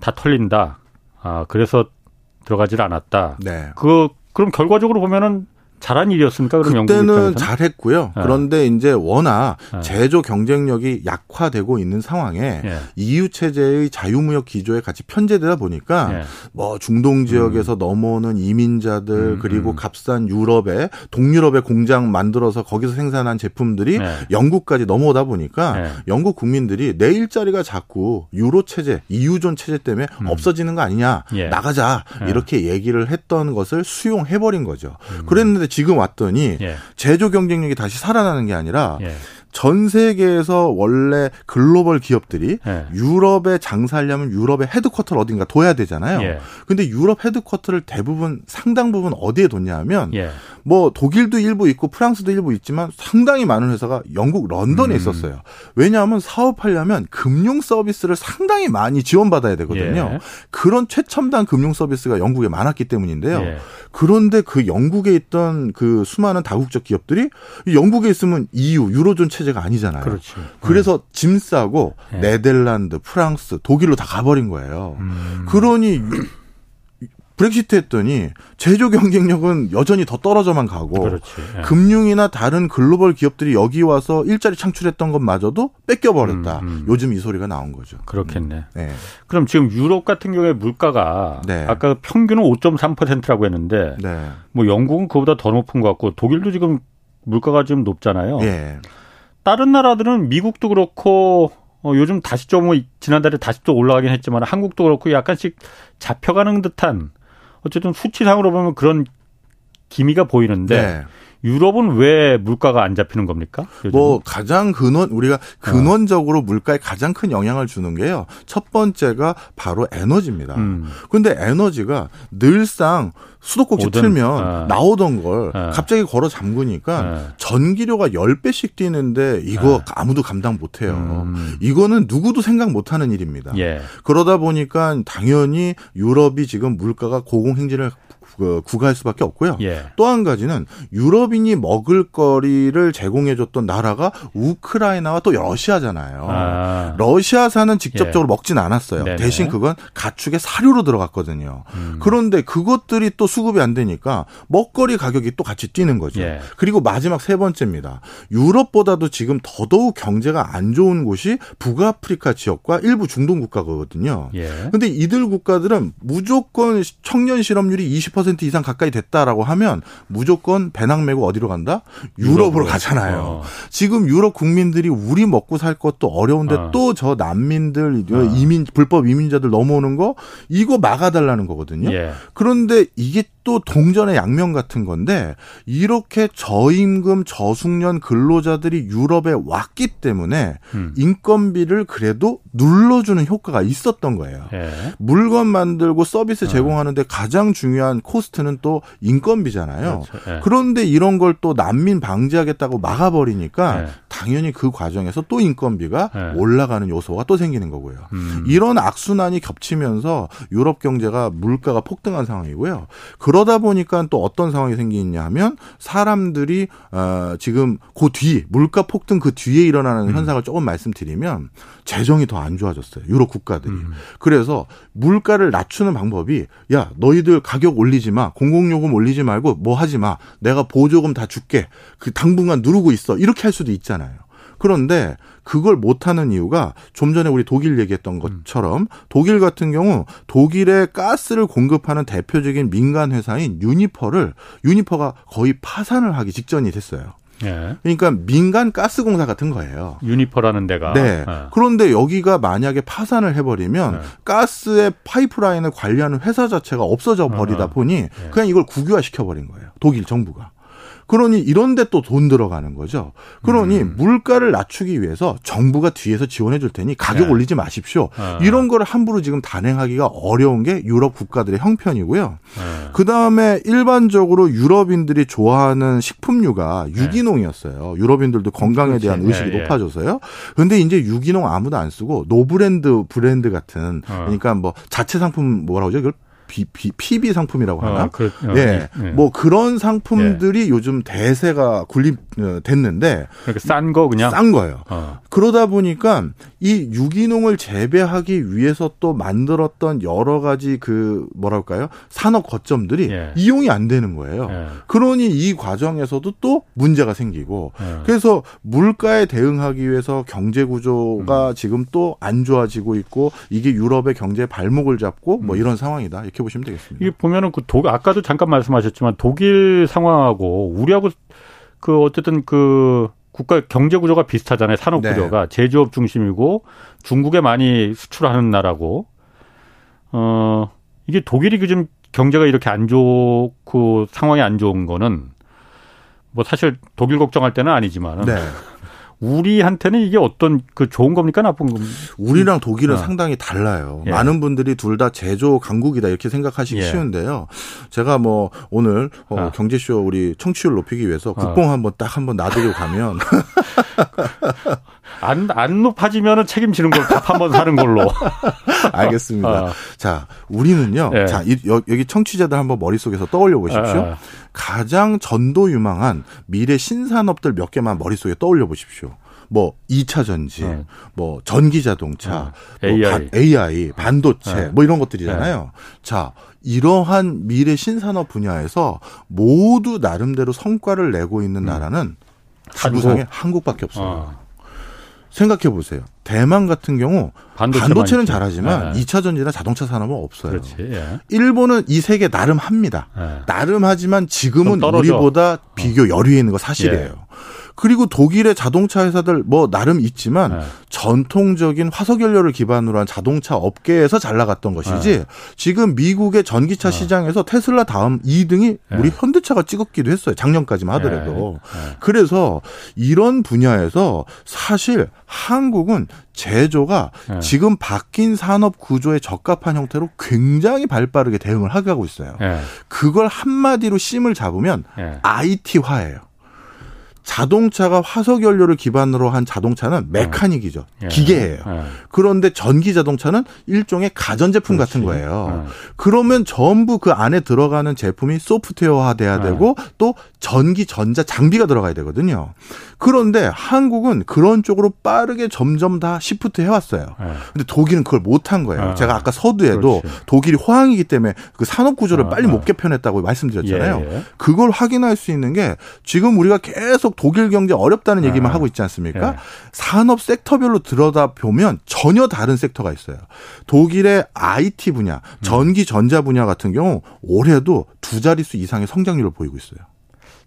[SPEAKER 1] 다 털린다. 아, 그래서 들어가질 않았다. 네. 그 그럼 결과적으로 보면은 잘한 일이었습니까?
[SPEAKER 3] 그럼 그때는 잘했고요. 네. 그런데 이제 워낙 네. 제조 경쟁력이 약화되고 있는 상황에 네. EU 체제의 자유무역 기조에 같이 편제되다 보니까 네. 뭐 중동 지역에서 음. 넘어오는 이민자들 음, 그리고 음. 값싼 유럽에 동유럽의 공장 만들어서 거기서 생산한 제품들이 네. 영국까지 넘어오다 보니까 네. 영국 국민들이 내 일자리가 자꾸 유로 체제, EU존 체제 때문에 음. 없어지는 거 아니냐 예. 나가자 이렇게 얘기를 했던 것을 수용해 버린 거죠. 음. 그랬는데 지금 왔더니 예. 제조 경쟁력이 다시 살아나는 게 아니라 예. 전 세계에서 원래 글로벌 기업들이 예. 유럽에 장사하려면 유럽의 헤드쿼터를 어딘가 둬야 되잖아요. 예. 근데 유럽 헤드쿼터를 대부분 상당 부분 어디에 뒀냐 하면 예. 뭐 독일도 일부 있고 프랑스도 일부 있지만 상당히 많은 회사가 영국 런던에 음. 있었어요. 왜냐하면 사업하려면 금융 서비스를 상당히 많이 지원받아야 되거든요. 예. 그런 최첨단 금융 서비스가 영국에 많았기 때문인데요. 예. 그런데 그 영국에 있던 그 수많은 다국적 기업들이 영국에 있으면 EU 유로존 체제 가 아니잖아요. 그렇지. 그래서 네. 짐 싸고 네. 네덜란드, 프랑스, 독일로 다 가버린 거예요. 음. 그러니 브렉시트 했더니 제조 경쟁력은 여전히 더 떨어져만 가고 그렇지. 예. 금융이나 다른 글로벌 기업들이 여기 와서 일자리 창출했던 것마저도 뺏겨 버렸다. 음, 음. 요즘 이 소리가 나온 거죠.
[SPEAKER 1] 그렇겠네. 음. 네. 그럼 지금 유럽 같은 경우에 물가가 네. 아까 평균은 5.3%라고 했는데 네. 뭐 영국은 그보다 더 높은 것 같고 독일도 지금 물가가 좀 높잖아요. 네. 다른 나라들은 미국도 그렇고 어, 요즘 다시 좀 지난달에 다시 또 올라가긴 했지만 한국도 그렇고 약간씩 잡혀가는 듯한 어쨌든 수치상으로 보면 그런 기미가 보이는데 네. 유럽은 왜 물가가 안 잡히는 겁니까?
[SPEAKER 3] 요즘은? 뭐 가장 근원 우리가 근원적으로 어. 물가에 가장 큰 영향을 주는 게요. 첫 번째가 바로 에너지입니다. 음. 근데 에너지가 늘상 수도꼭지 오든, 틀면 아. 나오던 걸 아. 갑자기 걸어 잠그니까 아. 전기료가 10배씩 뛰는데 이거 아무도 감당 못 해요. 음. 이거는 누구도 생각 못 하는 일입니다. 예. 그러다 보니까 당연히 유럽이 지금 물가가 고공행진을 그 구가할 수밖에 없고요. 예. 또한 가지는 유럽인이 먹을 거리를 제공해줬던 나라가 우크라이나와 또 러시아잖아요. 아. 러시아산은 직접적으로 예. 먹진 않았어요. 네네. 대신 그건 가축의 사료로 들어갔거든요. 음. 그런데 그것들이 또 수급이 안 되니까 먹거리 가격이 또 같이 뛰는 거죠. 예. 그리고 마지막 세 번째입니다. 유럽보다도 지금 더더욱 경제가 안 좋은 곳이 북아프리카 지역과 일부 중동 국가거든요. 예. 근데 이들 국가들은 무조건 청년 실업률이 20% 50% 이상 가까이 됐다라고 하면 무조건 배낭 메고 어디로 간다? 유럽으로, 유럽으로. 가잖아요. 어. 지금 유럽 국민들이 우리 먹고 살 것도 어려운데 어. 또저 난민들 어. 이민 불법 이민자들 넘어오는 거 이거 막아달라는 거거든요. 예. 그런데 이게 또 동전의 양면 같은 건데 이렇게 저임금 저숙련 근로자들이 유럽에 왔기 때문에 음. 인건비를 그래도 눌러주는 효과가 있었던 거예요. 예. 물건 만들고 서비스 어. 제공하는데 가장 중요한 코스트는 또 인건비잖아요. 그렇죠. 예. 그런데 이런 걸 또 난민 방지하겠다고 막아버리니까 예. 당연히 그 과정에서 또 인건비가 예. 올라가는 요소가 또 생기는 거고요. 음. 이런 악순환이 겹치면서 유럽 경제가 물가가 폭등한 상황이고요. 그런 그러다 보니까 또 어떤 상황이 생기냐 하면 사람들이 어 지금 그 뒤 물가 폭등 그 뒤에 일어나는 음. 현상을 조금 말씀드리면 재정이 더 안 좋아졌어요. 유럽 국가들이. 음. 그래서 물가를 낮추는 방법이 야, 너희들 가격 올리지 마. 공공요금 올리지 말고 뭐 하지 마. 내가 보조금 다 줄게. 그 당분간 누르고 있어. 이렇게 할 수도 있잖아요. 그런데 그걸 못하는 이유가 좀 전에 우리 독일 얘기했던 것처럼 독일 같은 경우 독일에 가스를 공급하는 대표적인 민간 회사인 유니퍼를 유니퍼가 거의 파산을 하기 직전이 됐어요. 예. 그러니까 민간 가스공사 같은 거예요.
[SPEAKER 1] 유니퍼라는 데가.
[SPEAKER 3] 네. 예. 그런데 여기가 만약에 파산을 해버리면 예. 가스의 파이프라인을 관리하는 회사 자체가 없어져 버리다 어. 보니 예. 그냥 이걸 국유화 시켜버린 거예요. 독일 정부가. 그러니 이런데 또 돈 들어가는 거죠. 그러니 음. 물가를 낮추기 위해서 정부가 뒤에서 지원해 줄 테니 가격 네. 올리지 마십시오. 어. 이런 거를 함부로 지금 단행하기가 어려운 게 유럽 국가들의 형편이고요. 네. 그 다음에 일반적으로 유럽인들이 좋아하는 식품류가 네. 유기농이었어요. 유럽인들도 건강에 대한 그렇지. 의식이 예, 예. 높아져서요. 그런데 이제 유기농 아무도 안 쓰고 노브랜드 브랜드 같은 어. 그러니까 뭐 자체 상품 뭐라고 하죠? 비, 비, PB 상품이라고 하나? 어, 그, 어, 예. 예. 뭐 그런 상품들이 예. 요즘 대세가 군림 어, 됐는데
[SPEAKER 1] 그러니까 싼거 그냥
[SPEAKER 3] 싼 거예요. 어. 그러다 보니까 이 유기농을 재배하기 위해서 또 만들었던 여러 가지 그 뭐랄까요? 산업 거점들이 예. 이용이 안 되는 거예요. 예. 그러니 이 과정에서도 또 문제가 생기고 예. 그래서 물가에 대응하기 위해서 경제 구조가 음. 지금 또 안 좋아지고 있고 이게 유럽의 경제 발목을 잡고 뭐 음. 이런 상황이다. 이렇게 보시면 되겠습니다.
[SPEAKER 1] 이게 보면은 그 독, 아까도 잠깐 말씀하셨지만 독일 상황하고 우리하고 그 어쨌든 그 국가 경제 구조가 비슷하잖아요. 산업 네. 구조가 제조업 중심이고 중국에 많이 수출하는 나라고 어 이게 독일이 그좀 경제가 이렇게 안 좋고 상황이 안 좋은 거는 뭐 사실 독일 걱정할 때는 아니지만은 네. 우리한테는 이게 어떤 그 좋은 겁니까 나쁜 겁니까?
[SPEAKER 3] 우리랑 독일은 어. 상당히 달라요. 예. 많은 분들이 둘 다 제조 강국이다 이렇게 생각하시기 예. 쉬운데요. 제가 뭐 오늘 어, 어. 경제쇼 우리 청취율 높이기 위해서 어. 국뽕 한번 딱 한번 놔드리고 가면
[SPEAKER 1] 안, 안 높아지면은 책임지는 걸 밥 한 번 사는 걸로.
[SPEAKER 3] 알겠습니다. 어. 자, 우리는요. 예. 자, 이, 여 기 청취자들 한번 머릿속에서 떠올려 보십시오. 예. 가장 전도 유망한 미래 신산업들 몇 개만 머릿속에 떠올려 보십시오. 뭐 2차 전지, 네. 뭐 전기 자동차, 네. AI, 뭐 반, AI, 반도체 네. 뭐 이런 것들이잖아요. 네. 자, 이러한 미래 신산업 분야에서 모두 나름대로 성과를 내고 있는 음. 나라는 지구상에 한국. 한국밖에 없어요. 어. 생각해 보세요. 대만 같은 경우 반도체 는 잘하지만 네. 2차 전지나 자동차 산업은 없어요. 그렇지, 예. 일본은 이 세계 나름 합니다. 예. 나름 하지만 지금은 우리보다 비교 열위에 있는 거 사실이에요. 예. 그리고 독일의 자동차 회사들 뭐 나름 있지만 네. 전통적인 화석 연료를 기반으로 한 자동차 업계에서 잘 나갔던 것이지 네. 지금 미국의 전기차 네. 시장에서 테슬라 다음 2등이 우리 현대차가 찍었기도 했어요. 작년까지만 하더라도. 그래서 이런 분야에서 사실 한국은 제조가 네. 지금 바뀐 산업 구조에 적합한 형태로 굉장히 발빠르게 대응을 하고 있어요. 네. 그걸 한마디로 심을 잡으면 네. IT화예요. 자동차가 화석 연료를 기반으로 한 자동차는 네. 메카닉이죠. 예. 기계예요. 예. 그런데 전기 자동차는 일종의 가전 제품 같은 거예요. 예. 그러면 전부 그 안에 들어가는 제품이 소프트웨어화 돼야 되고 또 전기 전자 장비가 들어가야 되거든요. 그런데 한국은 그런 쪽으로 빠르게 점점 다 시프트 해왔어요. 네. 근데 독일은 그걸 못한 거예요. 네. 제가 아까 서두에도 그렇지. 독일이 호황이기 때문에 그 산업 구조를 네. 빨리 못 개편했다고 말씀드렸잖아요. 예, 예. 그걸 확인할 수 있는 게 지금 우리가 계속 독일 경제 어렵다는 얘기만 하고 있지 않습니까? 예. 산업 섹터별로 들여다 보면 전혀 다른 섹터가 있어요. 독일의 IT 분야, 전기 전자 분야 같은 경우 올해도 두 자릿수 이상의 성장률을 보이고 있어요.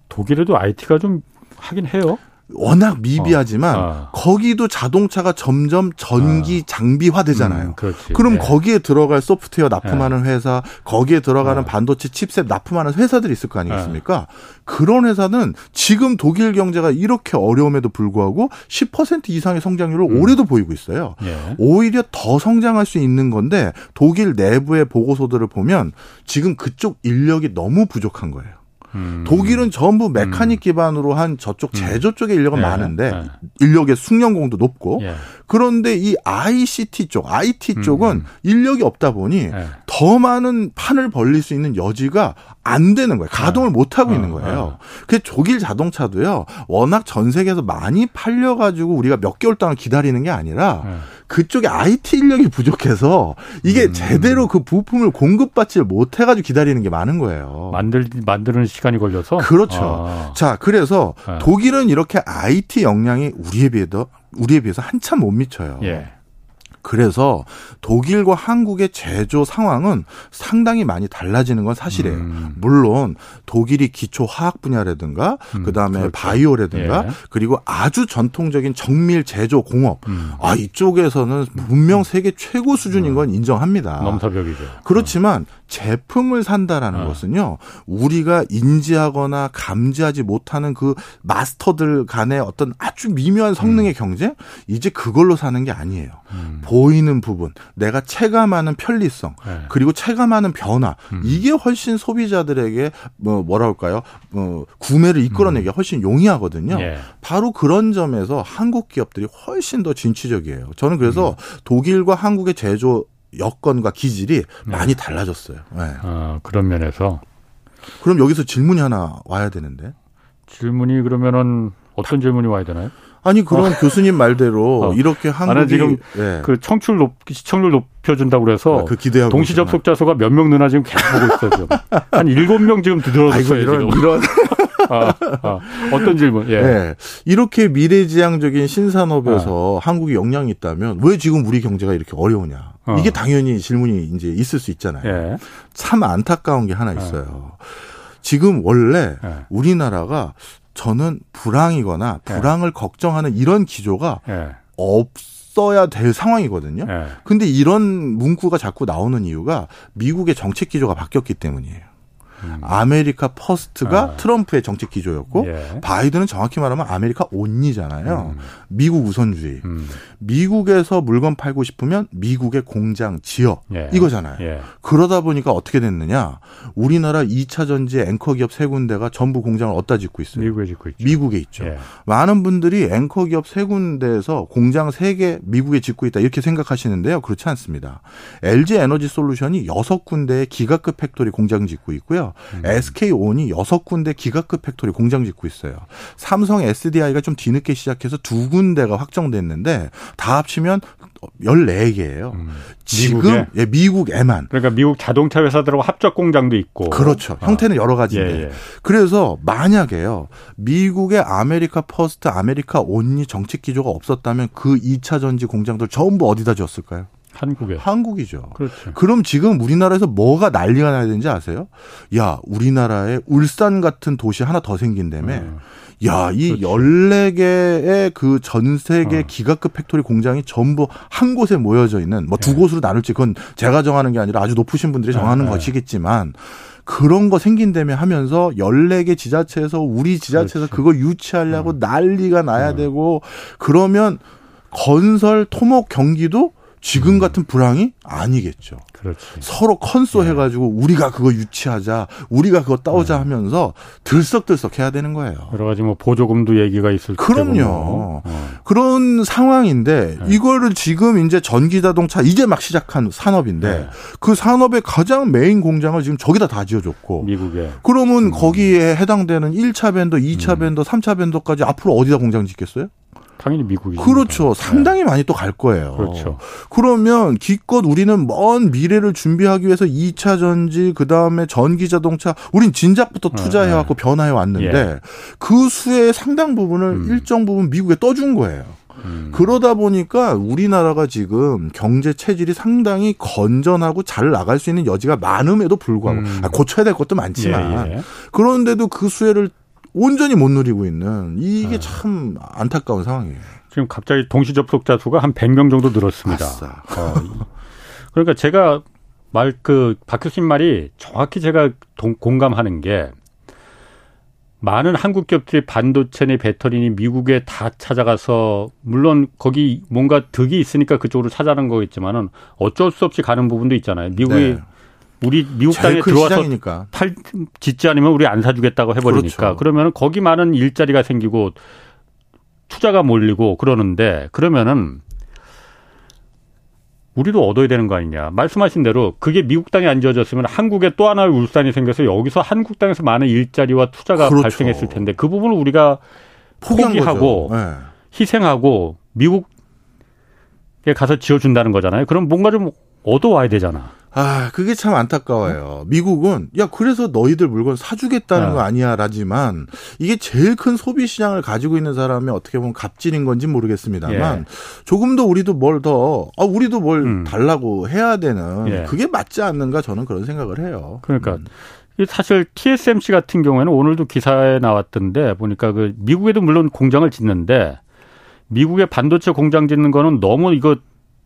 [SPEAKER 1] 독일에도 IT가 좀 하긴 해요.
[SPEAKER 3] 워낙 미비하지만 어. 어. 거기도 자동차가 점점 전기 어. 장비화 되잖아요. 음, 그럼 네. 거기에 들어갈 소프트웨어 납품하는 네. 회사, 거기에 들어가는 어. 반도체 칩셋 납품하는 회사들이 있을 거 아니겠습니까? 그런 회사는 지금 독일 경제가 이렇게 어려움에도 불구하고 10% 이상의 성장률을 음. 올해도 보이고 있어요. 예. 오히려 더 성장할 수 있는 건데 독일 내부의 보고서들을 보면 지금 그쪽 인력이 너무 부족한 거예요. 음. 독일은 전부 메카닉 음. 기반으로 한 저쪽 음. 제조 쪽에 인력은 네. 많은데 네. 인력의 숙련공도 높고 예. 그런데 이 ICT 쪽, IT 음. 쪽은 인력이 없다 보니 네. 더 많은 판을 벌릴 수 있는 여지가 안 되는 거예요. 가동을 네. 못 하고 있는 어, 거예요. 그 독일 자동차도요. 워낙 전 세계에서 많이 팔려 가지고 우리가 몇 개월 동안 기다리는 게 아니라 그쪽에 IT 인력이 부족해서 이게 음. 제대로 그 부품을 공급받지 못해가지고 기다리는 게 많은 거예요.
[SPEAKER 1] 만들 만드는 시간이 걸려서
[SPEAKER 3] 그렇죠. 아. 자 그래서 네. 독일은 이렇게 IT 역량이 우리에 비해서 우리에 비해서 한참 못 미쳐요. 예. 그래서 독일과 한국의 제조 상황은 상당히 많이 달라지는 건 사실이에요. 음. 물론 독일이 기초 화학 분야라든가 음. 그다음에 그렇죠. 바이오라든가 예. 그리고 아주 전통적인 정밀 제조 공업 음. 아 이쪽에서는 분명 세계 최고 수준인 건 인정합니다.
[SPEAKER 1] 넘사벽이죠.
[SPEAKER 3] 그렇지만 제품을 산다라는 어. 것은요 우리가 인지하거나 감지하지 못하는 그 마스터들 간의 어떤 아주 미묘한 성능의 음. 경쟁 이제 그걸로 사는 게 아니에요. 음. 보이는 부분, 내가 체감하는 편리성, 네. 그리고 체감하는 변화 음. 이게 훨씬 소비자들에게 뭐 뭐라 할까요? 뭐 구매를 이끌어내기가 음. 훨씬 용이하거든요. 예. 바로 그런 점에서 한국 기업들이 훨씬 더 진취적이에요. 저는 그래서 음. 독일과 한국의 제조 여건과 기질이 네. 많이 달라졌어요. 네.
[SPEAKER 1] 아, 그런 면에서.
[SPEAKER 3] 그럼 여기서 질문이 하나 와야 되는데.
[SPEAKER 1] 질문이 그러면은 어떤 질문이 와야 되나요?
[SPEAKER 3] 아니 그럼 어. 교수님 말대로 어. 이렇게 한국이
[SPEAKER 1] 지금 네. 그 청출 높 시청률 높여준다고 그래서 아, 그 기대하고 동시 접속자 수가 몇명 느나 지금 계속 보고 있어요. 지금. 한 일곱 명 지금 들어섰어요. 이런 지금. 이런 아, 아. 어떤 질문? 예. 네.
[SPEAKER 3] 이렇게 미래지향적인 신산업에서 아. 한국이 역량이 있다면 왜 지금 우리 경제가 이렇게 어려우냐? 어. 이게 당연히 질문이 이제 있을 수 있잖아요. 예. 참 안타까운 게 하나 있어요. 지금 원래 예. 우리나라가 저는 불황이거나 예. 불황을 걱정하는 이런 기조가 없어야 될 상황이거든요. 근데 이런 문구가 자꾸 나오는 이유가 미국의 정책 기조가 바뀌었기 때문이에요. 음. America First가 아. 트럼프의 정책 기조였고 예. 바이든은 정확히 말하면 America Only잖아요. 음. 미국 우선주의. 음. 미국에서 물건 팔고 싶으면 미국의 공장 지어 예. 이거잖아요. 예. 그러다 보니까 어떻게 됐느냐? 우리나라 2차 전지의 앵커 기업 세 군데가 전부 공장을 어디다 짓고 있어요?
[SPEAKER 1] 미국에 짓고 있죠.
[SPEAKER 3] 미국에 있죠. 예. 많은 분들이 앵커 기업 세 군데에서 공장 세 개 미국에 짓고 있다 이렇게 생각하시는데요. 그렇지 않습니다. LG 에너지 솔루션이 여섯 군데의 기가급 factory 공장 짓고 있고요. 음. SK온이 여섯 군데 기가급 factory 공장 짓고 있어요. 삼성 SDI가 좀 뒤늦게 시작해서 두 군데가 확정됐는데 다 합치면 14개예요. 음. 지금 미국에? 예, 미국에만.
[SPEAKER 1] 그러니까 미국 자동차 회사들하고 합작 공장도 있고.
[SPEAKER 3] 그렇죠. 어. 형태는 여러 가지인데. 예, 예. 그래서 만약에요. 미국의 America First, America Only 정책 기조가 없었다면 그 2차 전지 공장들 전부 어디다 지었을까요?
[SPEAKER 1] 한국에.
[SPEAKER 3] 한국이죠. 그렇죠. 그럼 지금 우리나라에서 뭐가 난리가 나야 되는지 아세요? 야, 우리나라에 울산 같은 도시 하나 더 생긴다며. 음. 야, 이 열네 개의 그 전 세계 어. 기가급 factory 공장이 전부 한 곳에 모여져 있는 뭐 두 네. 곳으로 나눌지 그건 제가 정하는 게 아니라 아주 높으신 분들이 정하는 네. 것이겠지만 그런 거 생긴다며 하면서 열네 개 지자체에서 우리 지자체에서 그렇지. 그거 유치하려고 음. 난리가 나야 음. 되고 그러면 건설 토목 경기도 지금 음. 같은 불황이 아니겠죠.
[SPEAKER 1] 그렇지.
[SPEAKER 3] 서로 컨소 네. 해가지고 우리가 그거 유치하자, 우리가 그거 따오자 네. 하면서 들썩들썩 해야 되는 거예요.
[SPEAKER 1] 여러 가지 뭐 보조금도 얘기가 있을
[SPEAKER 3] 그럼요. 어. 그런 상황인데 네. 이거를 지금 이제 전기 자동차 이제 막 시작한 산업인데 네. 그 산업의 가장 메인 공장을 지금 저기다 다 지어줬고
[SPEAKER 1] 미국에.
[SPEAKER 3] 그러면 음. 거기에 해당되는 1차 밴더, 2차 음. 밴더, 3차 밴더까지 앞으로 어디다 공장 짓겠어요?
[SPEAKER 1] 당연히 미국이
[SPEAKER 3] 그렇죠. 상당히 네. 많이 또 갈 거예요.
[SPEAKER 1] 그렇죠.
[SPEAKER 3] 그러면 기껏 우리는 먼 미래를 준비하기 위해서 2차 전지 그 다음에 전기 자동차 우린 진작부터 투자해 왔고 네. 변화해 왔는데 예. 그 수의 상당 부분을 음. 일정 부분 미국에 떠준 거예요. 음. 그러다 보니까 우리나라가 지금 경제 체질이 상당히 건전하고 잘 나갈 수 있는 여지가 많음에도 불구하고 음. 아, 고쳐야 될 것도 많지만 예, 예. 그런데도 그 수혜를 온전히 못 누리고 있는 이게 네. 참 안타까운 상황이에요.
[SPEAKER 1] 지금 갑자기 동시 접속자 수가 한 100명 정도 늘었습니다. 어, 그러니까 제가 말 그박 교수님 말이 정확히 제가 동, 공감하는 게 많은 한국 기업들이 반도체니 배터리니 미국에 다 찾아가서 물론 거기 뭔가 득이 있으니까 그쪽으로 찾아가는 거겠지만은 어쩔 수 없이 가는 부분도 있잖아요. 미국이 네. 우리 미국 땅에 들어와서 시장이니까. 팔 짓지 않으면 우리 안 사주겠다고 해버리니까 그렇죠. 그러면 거기 많은 일자리가 생기고 투자가 몰리고 그러는데 그러면은 우리도 얻어야 되는 거 아니냐. 말씀하신 대로 그게 미국 땅에 안 지어졌으면 한국에 또 하나의 울산이 생겨서 여기서 한국 땅에서 많은 일자리와 투자가 그렇죠. 발생했을 텐데 그 부분을 우리가 포기하고 네. 희생하고 미국에 가서 지어준다는 거잖아요. 그럼 뭔가 좀 얻어와야 되잖아.
[SPEAKER 3] 아, 그게 참 안타까워요. 미국은 야 그래서 너희들 물건 사주겠다는 네. 거 아니야 라지만 이게 제일 큰 소비 시장을 가지고 있는 사람이 어떻게 보면 갑질인 건지 모르겠습니다만 예. 조금 더 우리도 뭘 더 아, 우리도 뭘 음. 달라고 해야 되는 예. 그게 맞지 않는가 저는 그런 생각을 해요.
[SPEAKER 1] 그러니까 음. 사실 TSMC 같은 경우에는 오늘도 기사에 나왔던데 보니까 그 미국에도 물론 공장을 짓는데 미국의 반도체 공장 짓는 거는 너무 이거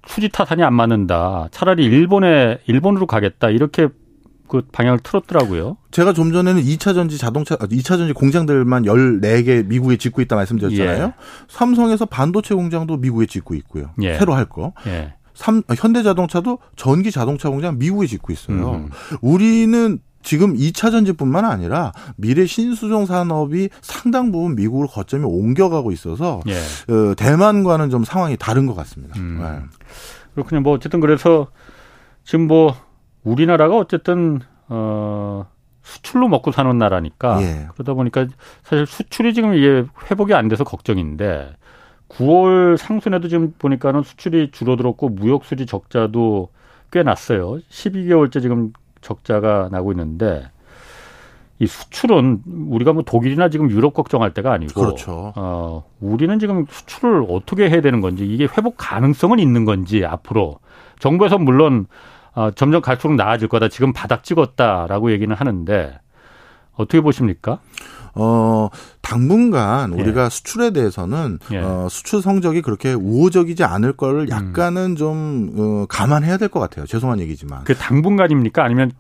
[SPEAKER 1] 수지 타산이 안 맞는다. 차라리 일본에 일본으로 가겠다. 이렇게 그 방향을 틀었더라고요.
[SPEAKER 3] 제가 좀 전에는 2차 전지 자동차 2차 전지 공장들만 14개 미국에 짓고 있다 말씀드렸잖아요. 예. 삼성에서 반도체 공장도 미국에 짓고 있고요. 예. 새로 할 거. 예. 삼, 현대자동차도 전기 자동차 공장 미국에 짓고 있어요. 음. 우리는 지금 2차 전지뿐만 아니라 미래 신수종 산업이 상당 부분 미국으로 거점이 옮겨가고 있어서 예. 어, 대만과는 좀 상황이 다른 것 같습니다. 음. 네.
[SPEAKER 1] 그렇군요. 뭐 어쨌든 그래서 지금 뭐 우리나라가 어쨌든 어 수출로 먹고 사는 나라니까 예. 그러다 보니까 사실 수출이 지금 이게 회복이 안 돼서 걱정인데 9월 상순에도 지금 보니까는 수출이 줄어들었고 무역 수지 적자도 꽤 났어요. 12개월째 지금 적자가 나고 있는데 이 수출은 우리가 뭐 독일이나 지금 유럽 걱정할 때가 아니고
[SPEAKER 3] 그렇죠.
[SPEAKER 1] 어, 우리는 지금 수출을 어떻게 해야 되는 건지 이게 회복 가능성은 있는 건지 앞으로 정부에서 물론 어, 점점 갈수록 나아질 거다. 지금 바닥 찍었다라고 얘기는 하는데 어떻게 보십니까?
[SPEAKER 3] 어, 당분간 예. 우리가 수출에 대해서는 예. 어, 수출 성적이 그렇게 우호적이지 않을 걸 약간은 음. 좀 어, 감안해야 될 것 같아요. 죄송한 얘기지만.
[SPEAKER 1] 그 당분간입니까? 아니면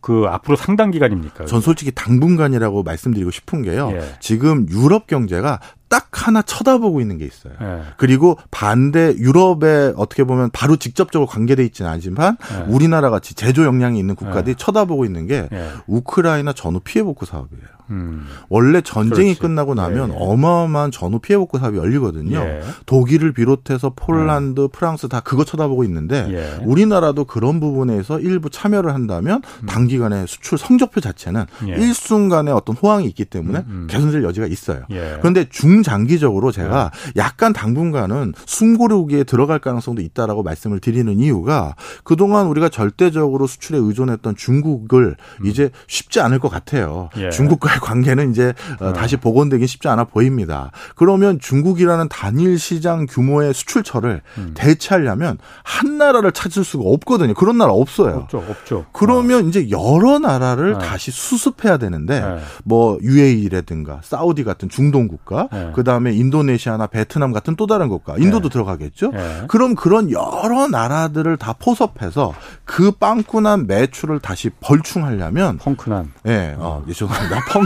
[SPEAKER 1] 그 앞으로 상당 기간입니까?
[SPEAKER 3] 전 솔직히 당분간이라고 말씀드리고 싶은 게요. 예. 지금 유럽 경제가 딱 하나 쳐다보고 있는 게 있어요. 예. 그리고 반대 유럽에 어떻게 보면 바로 직접적으로 관계돼 있지는 않지만 예. 우리나라 같이 제조 역량이 있는 국가들이 예. 쳐다보고 있는 게 예. 우크라이나 전후 피해 복구 사업이에요. 음. 원래 전쟁이 그렇지. 끝나고 나면 예, 예. 어마어마한 전후 피해 복구 사업이 열리거든요. 예. 독일을 비롯해서 폴란드, 음. 프랑스 다 그거 쳐다보고 있는데 예. 우리나라도 그런 부분에서 일부 참여를 한다면 음. 단기간에 수출 성적표 자체는 예. 일순간에 어떤 호황이 있기 때문에 음, 음. 개선될 여지가 있어요. 예. 그런데 중장기적으로 제가 약간 당분간은 숨고르기에 들어갈 가능성도 있다라고 말씀을 드리는 이유가 그동안 우리가 절대적으로 수출에 의존했던 중국을 음. 이제 쉽지 않을 것 같아요. 중국과 관계는 이제 어. 다시 복원되기 쉽지 않아 보입니다. 그러면 중국이라는 단일 시장 규모의 수출처를 음. 대체하려면 한 나라를 찾을 수가 없거든요. 그런 나라 없어요.
[SPEAKER 1] 없죠, 없죠.
[SPEAKER 3] 그러면 어. 이제 여러 나라를 네. 다시 수습해야 되는데 네. 뭐 UAE라든가 사우디 같은 중동 국가, 네. 그 다음에 인도네시아나 베트남 같은 또 다른 국가, 인도도 네. 들어가겠죠. 네. 그럼 그런 여러 나라들을 다 포섭해서 그 빵꾸난 매출을 다시 벌충하려면
[SPEAKER 1] 펑크난.
[SPEAKER 3] 예, 네, 어, 죄송합니다. 펑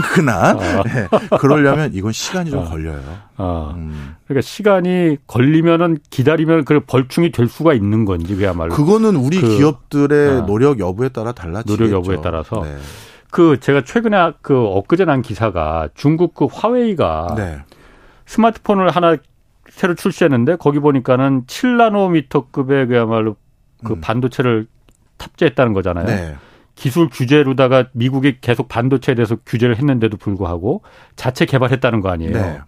[SPEAKER 3] 어. 네, 그러려면 이건 시간이 좀 어. 걸려요. 어.
[SPEAKER 1] 음. 그러니까 시간이 걸리면은 기다리면 그 벌충이 될 수가 있는 건지 그야말로.
[SPEAKER 3] 그거는 우리 그, 기업들의 어. 노력 여부에 따라 달라지죠
[SPEAKER 1] 노력 여부에 따라서. 네. 그 제가 최근에 그 엊그제 난 기사가 중국 그 화웨이가 네. 스마트폰을 하나 새로 출시했는데 거기 보니까는 7나노미터급의 그야말로 그 음. 반도체를 탑재했다는 거잖아요. 네. 기술 규제로다가 미국이 계속 반도체에 대해서 규제를 했는데도 불구하고 자체 개발했다는 거 아니에요. 네.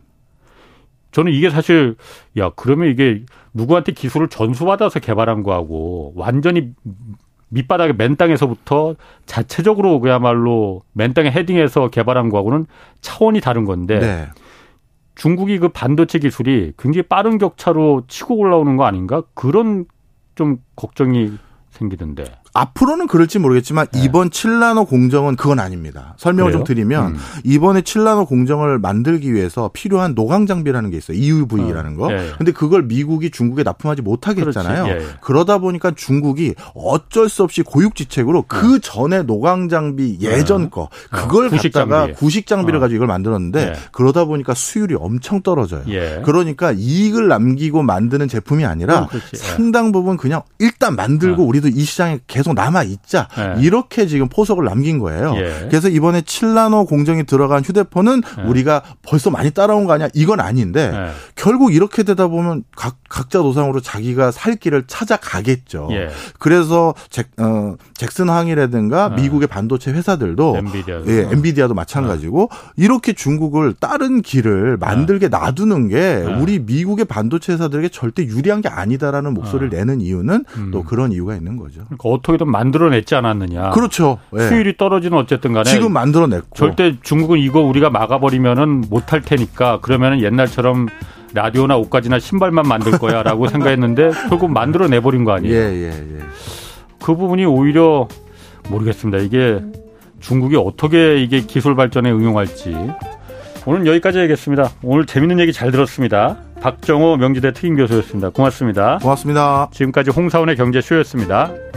[SPEAKER 1] 저는 이게 사실 야 그러면 이게 누구한테 기술을 전수받아서 개발한 거하고 완전히 밑바닥에 맨 땅에서부터 자체적으로 그야말로 맨 땅에 헤딩해서 개발한 거하고는 차원이 다른 건데 네. 중국이 그 반도체 기술이 굉장히 빠른 격차로 치고 올라오는 거 아닌가 그런 좀 걱정이 생기던데.
[SPEAKER 3] 앞으로는 그럴지 모르겠지만 네. 이번 7나노 공정은 그건 아닙니다. 설명을 그래요? 좀 드리면 음. 이번에 7나노 공정을 만들기 위해서 필요한 노광 장비라는 게 있어요. EUV라는 거. 어. 예. 근데 그걸 미국이 중국에 납품하지 못하게 했잖아요. 예, 예. 그러다 보니까 중국이 어쩔 수 없이 고육지책으로 그 네. 전에 노광 장비 예전 네. 거 그걸 어, 구식 갖다가 장비. 구식 장비를 어. 가지고 이걸 만들었는데 예. 그러다 보니까 수율이 엄청 떨어져요. 예. 그러니까 이익을 남기고 만드는 제품이 아니라 상당 부분 그냥 일단 만들고 어. 우리도 이 시장에 계속 계속 남아 있자 네. 이렇게 지금 포석을 남긴 거예요.
[SPEAKER 1] 예.
[SPEAKER 3] 그래서 이번에 7나노 공정이 들어간 휴대폰은 예. 우리가 벌써 많이 따라온 거 아니야? 이건 아닌데 예. 결국 이렇게 되다 보면 각 각자 노상으로 자기가 살 길을 찾아가겠죠.
[SPEAKER 1] 예.
[SPEAKER 3] 그래서 잭, 어, 잭슨 항이라든가 예. 미국의 반도체 회사들도
[SPEAKER 1] 엔비디아도,
[SPEAKER 3] 예, 엔비디아도 마찬가지고 이렇게 중국을 다른 길을 만들게 놔두는 게 우리 미국의 반도체 회사들에게 절대 유리한 게 아니다라는 목소리를 내는 이유는 음. 또 그런 이유가 있는 거죠.
[SPEAKER 1] 그러니까 어떻게 든 만들어냈지 않았느냐.
[SPEAKER 3] 그렇죠.
[SPEAKER 1] 예. 수율이 떨어지는 어쨌든 간에
[SPEAKER 3] 지금 만들어냈고
[SPEAKER 1] 절대 중국은 이거 우리가 막아버리면은 못할 테니까 그러면은 옛날처럼 라디오나 옷가지나 신발만 만들 거야라고 생각했는데 결국 만들어내 버린 거 아니에요.
[SPEAKER 3] 예, 예, 예.
[SPEAKER 1] 그 부분이 오히려 모르겠습니다. 이게 중국이 어떻게 이게 기술 발전에 응용할지. 오늘 여기까지 하겠습니다. 오늘 재밌는 얘기 잘 들었습니다. 박정호 명지대 특임 교수였습니다. 고맙습니다.
[SPEAKER 3] 고맙습니다.
[SPEAKER 1] 지금까지 홍사원의 경제쇼였습니다.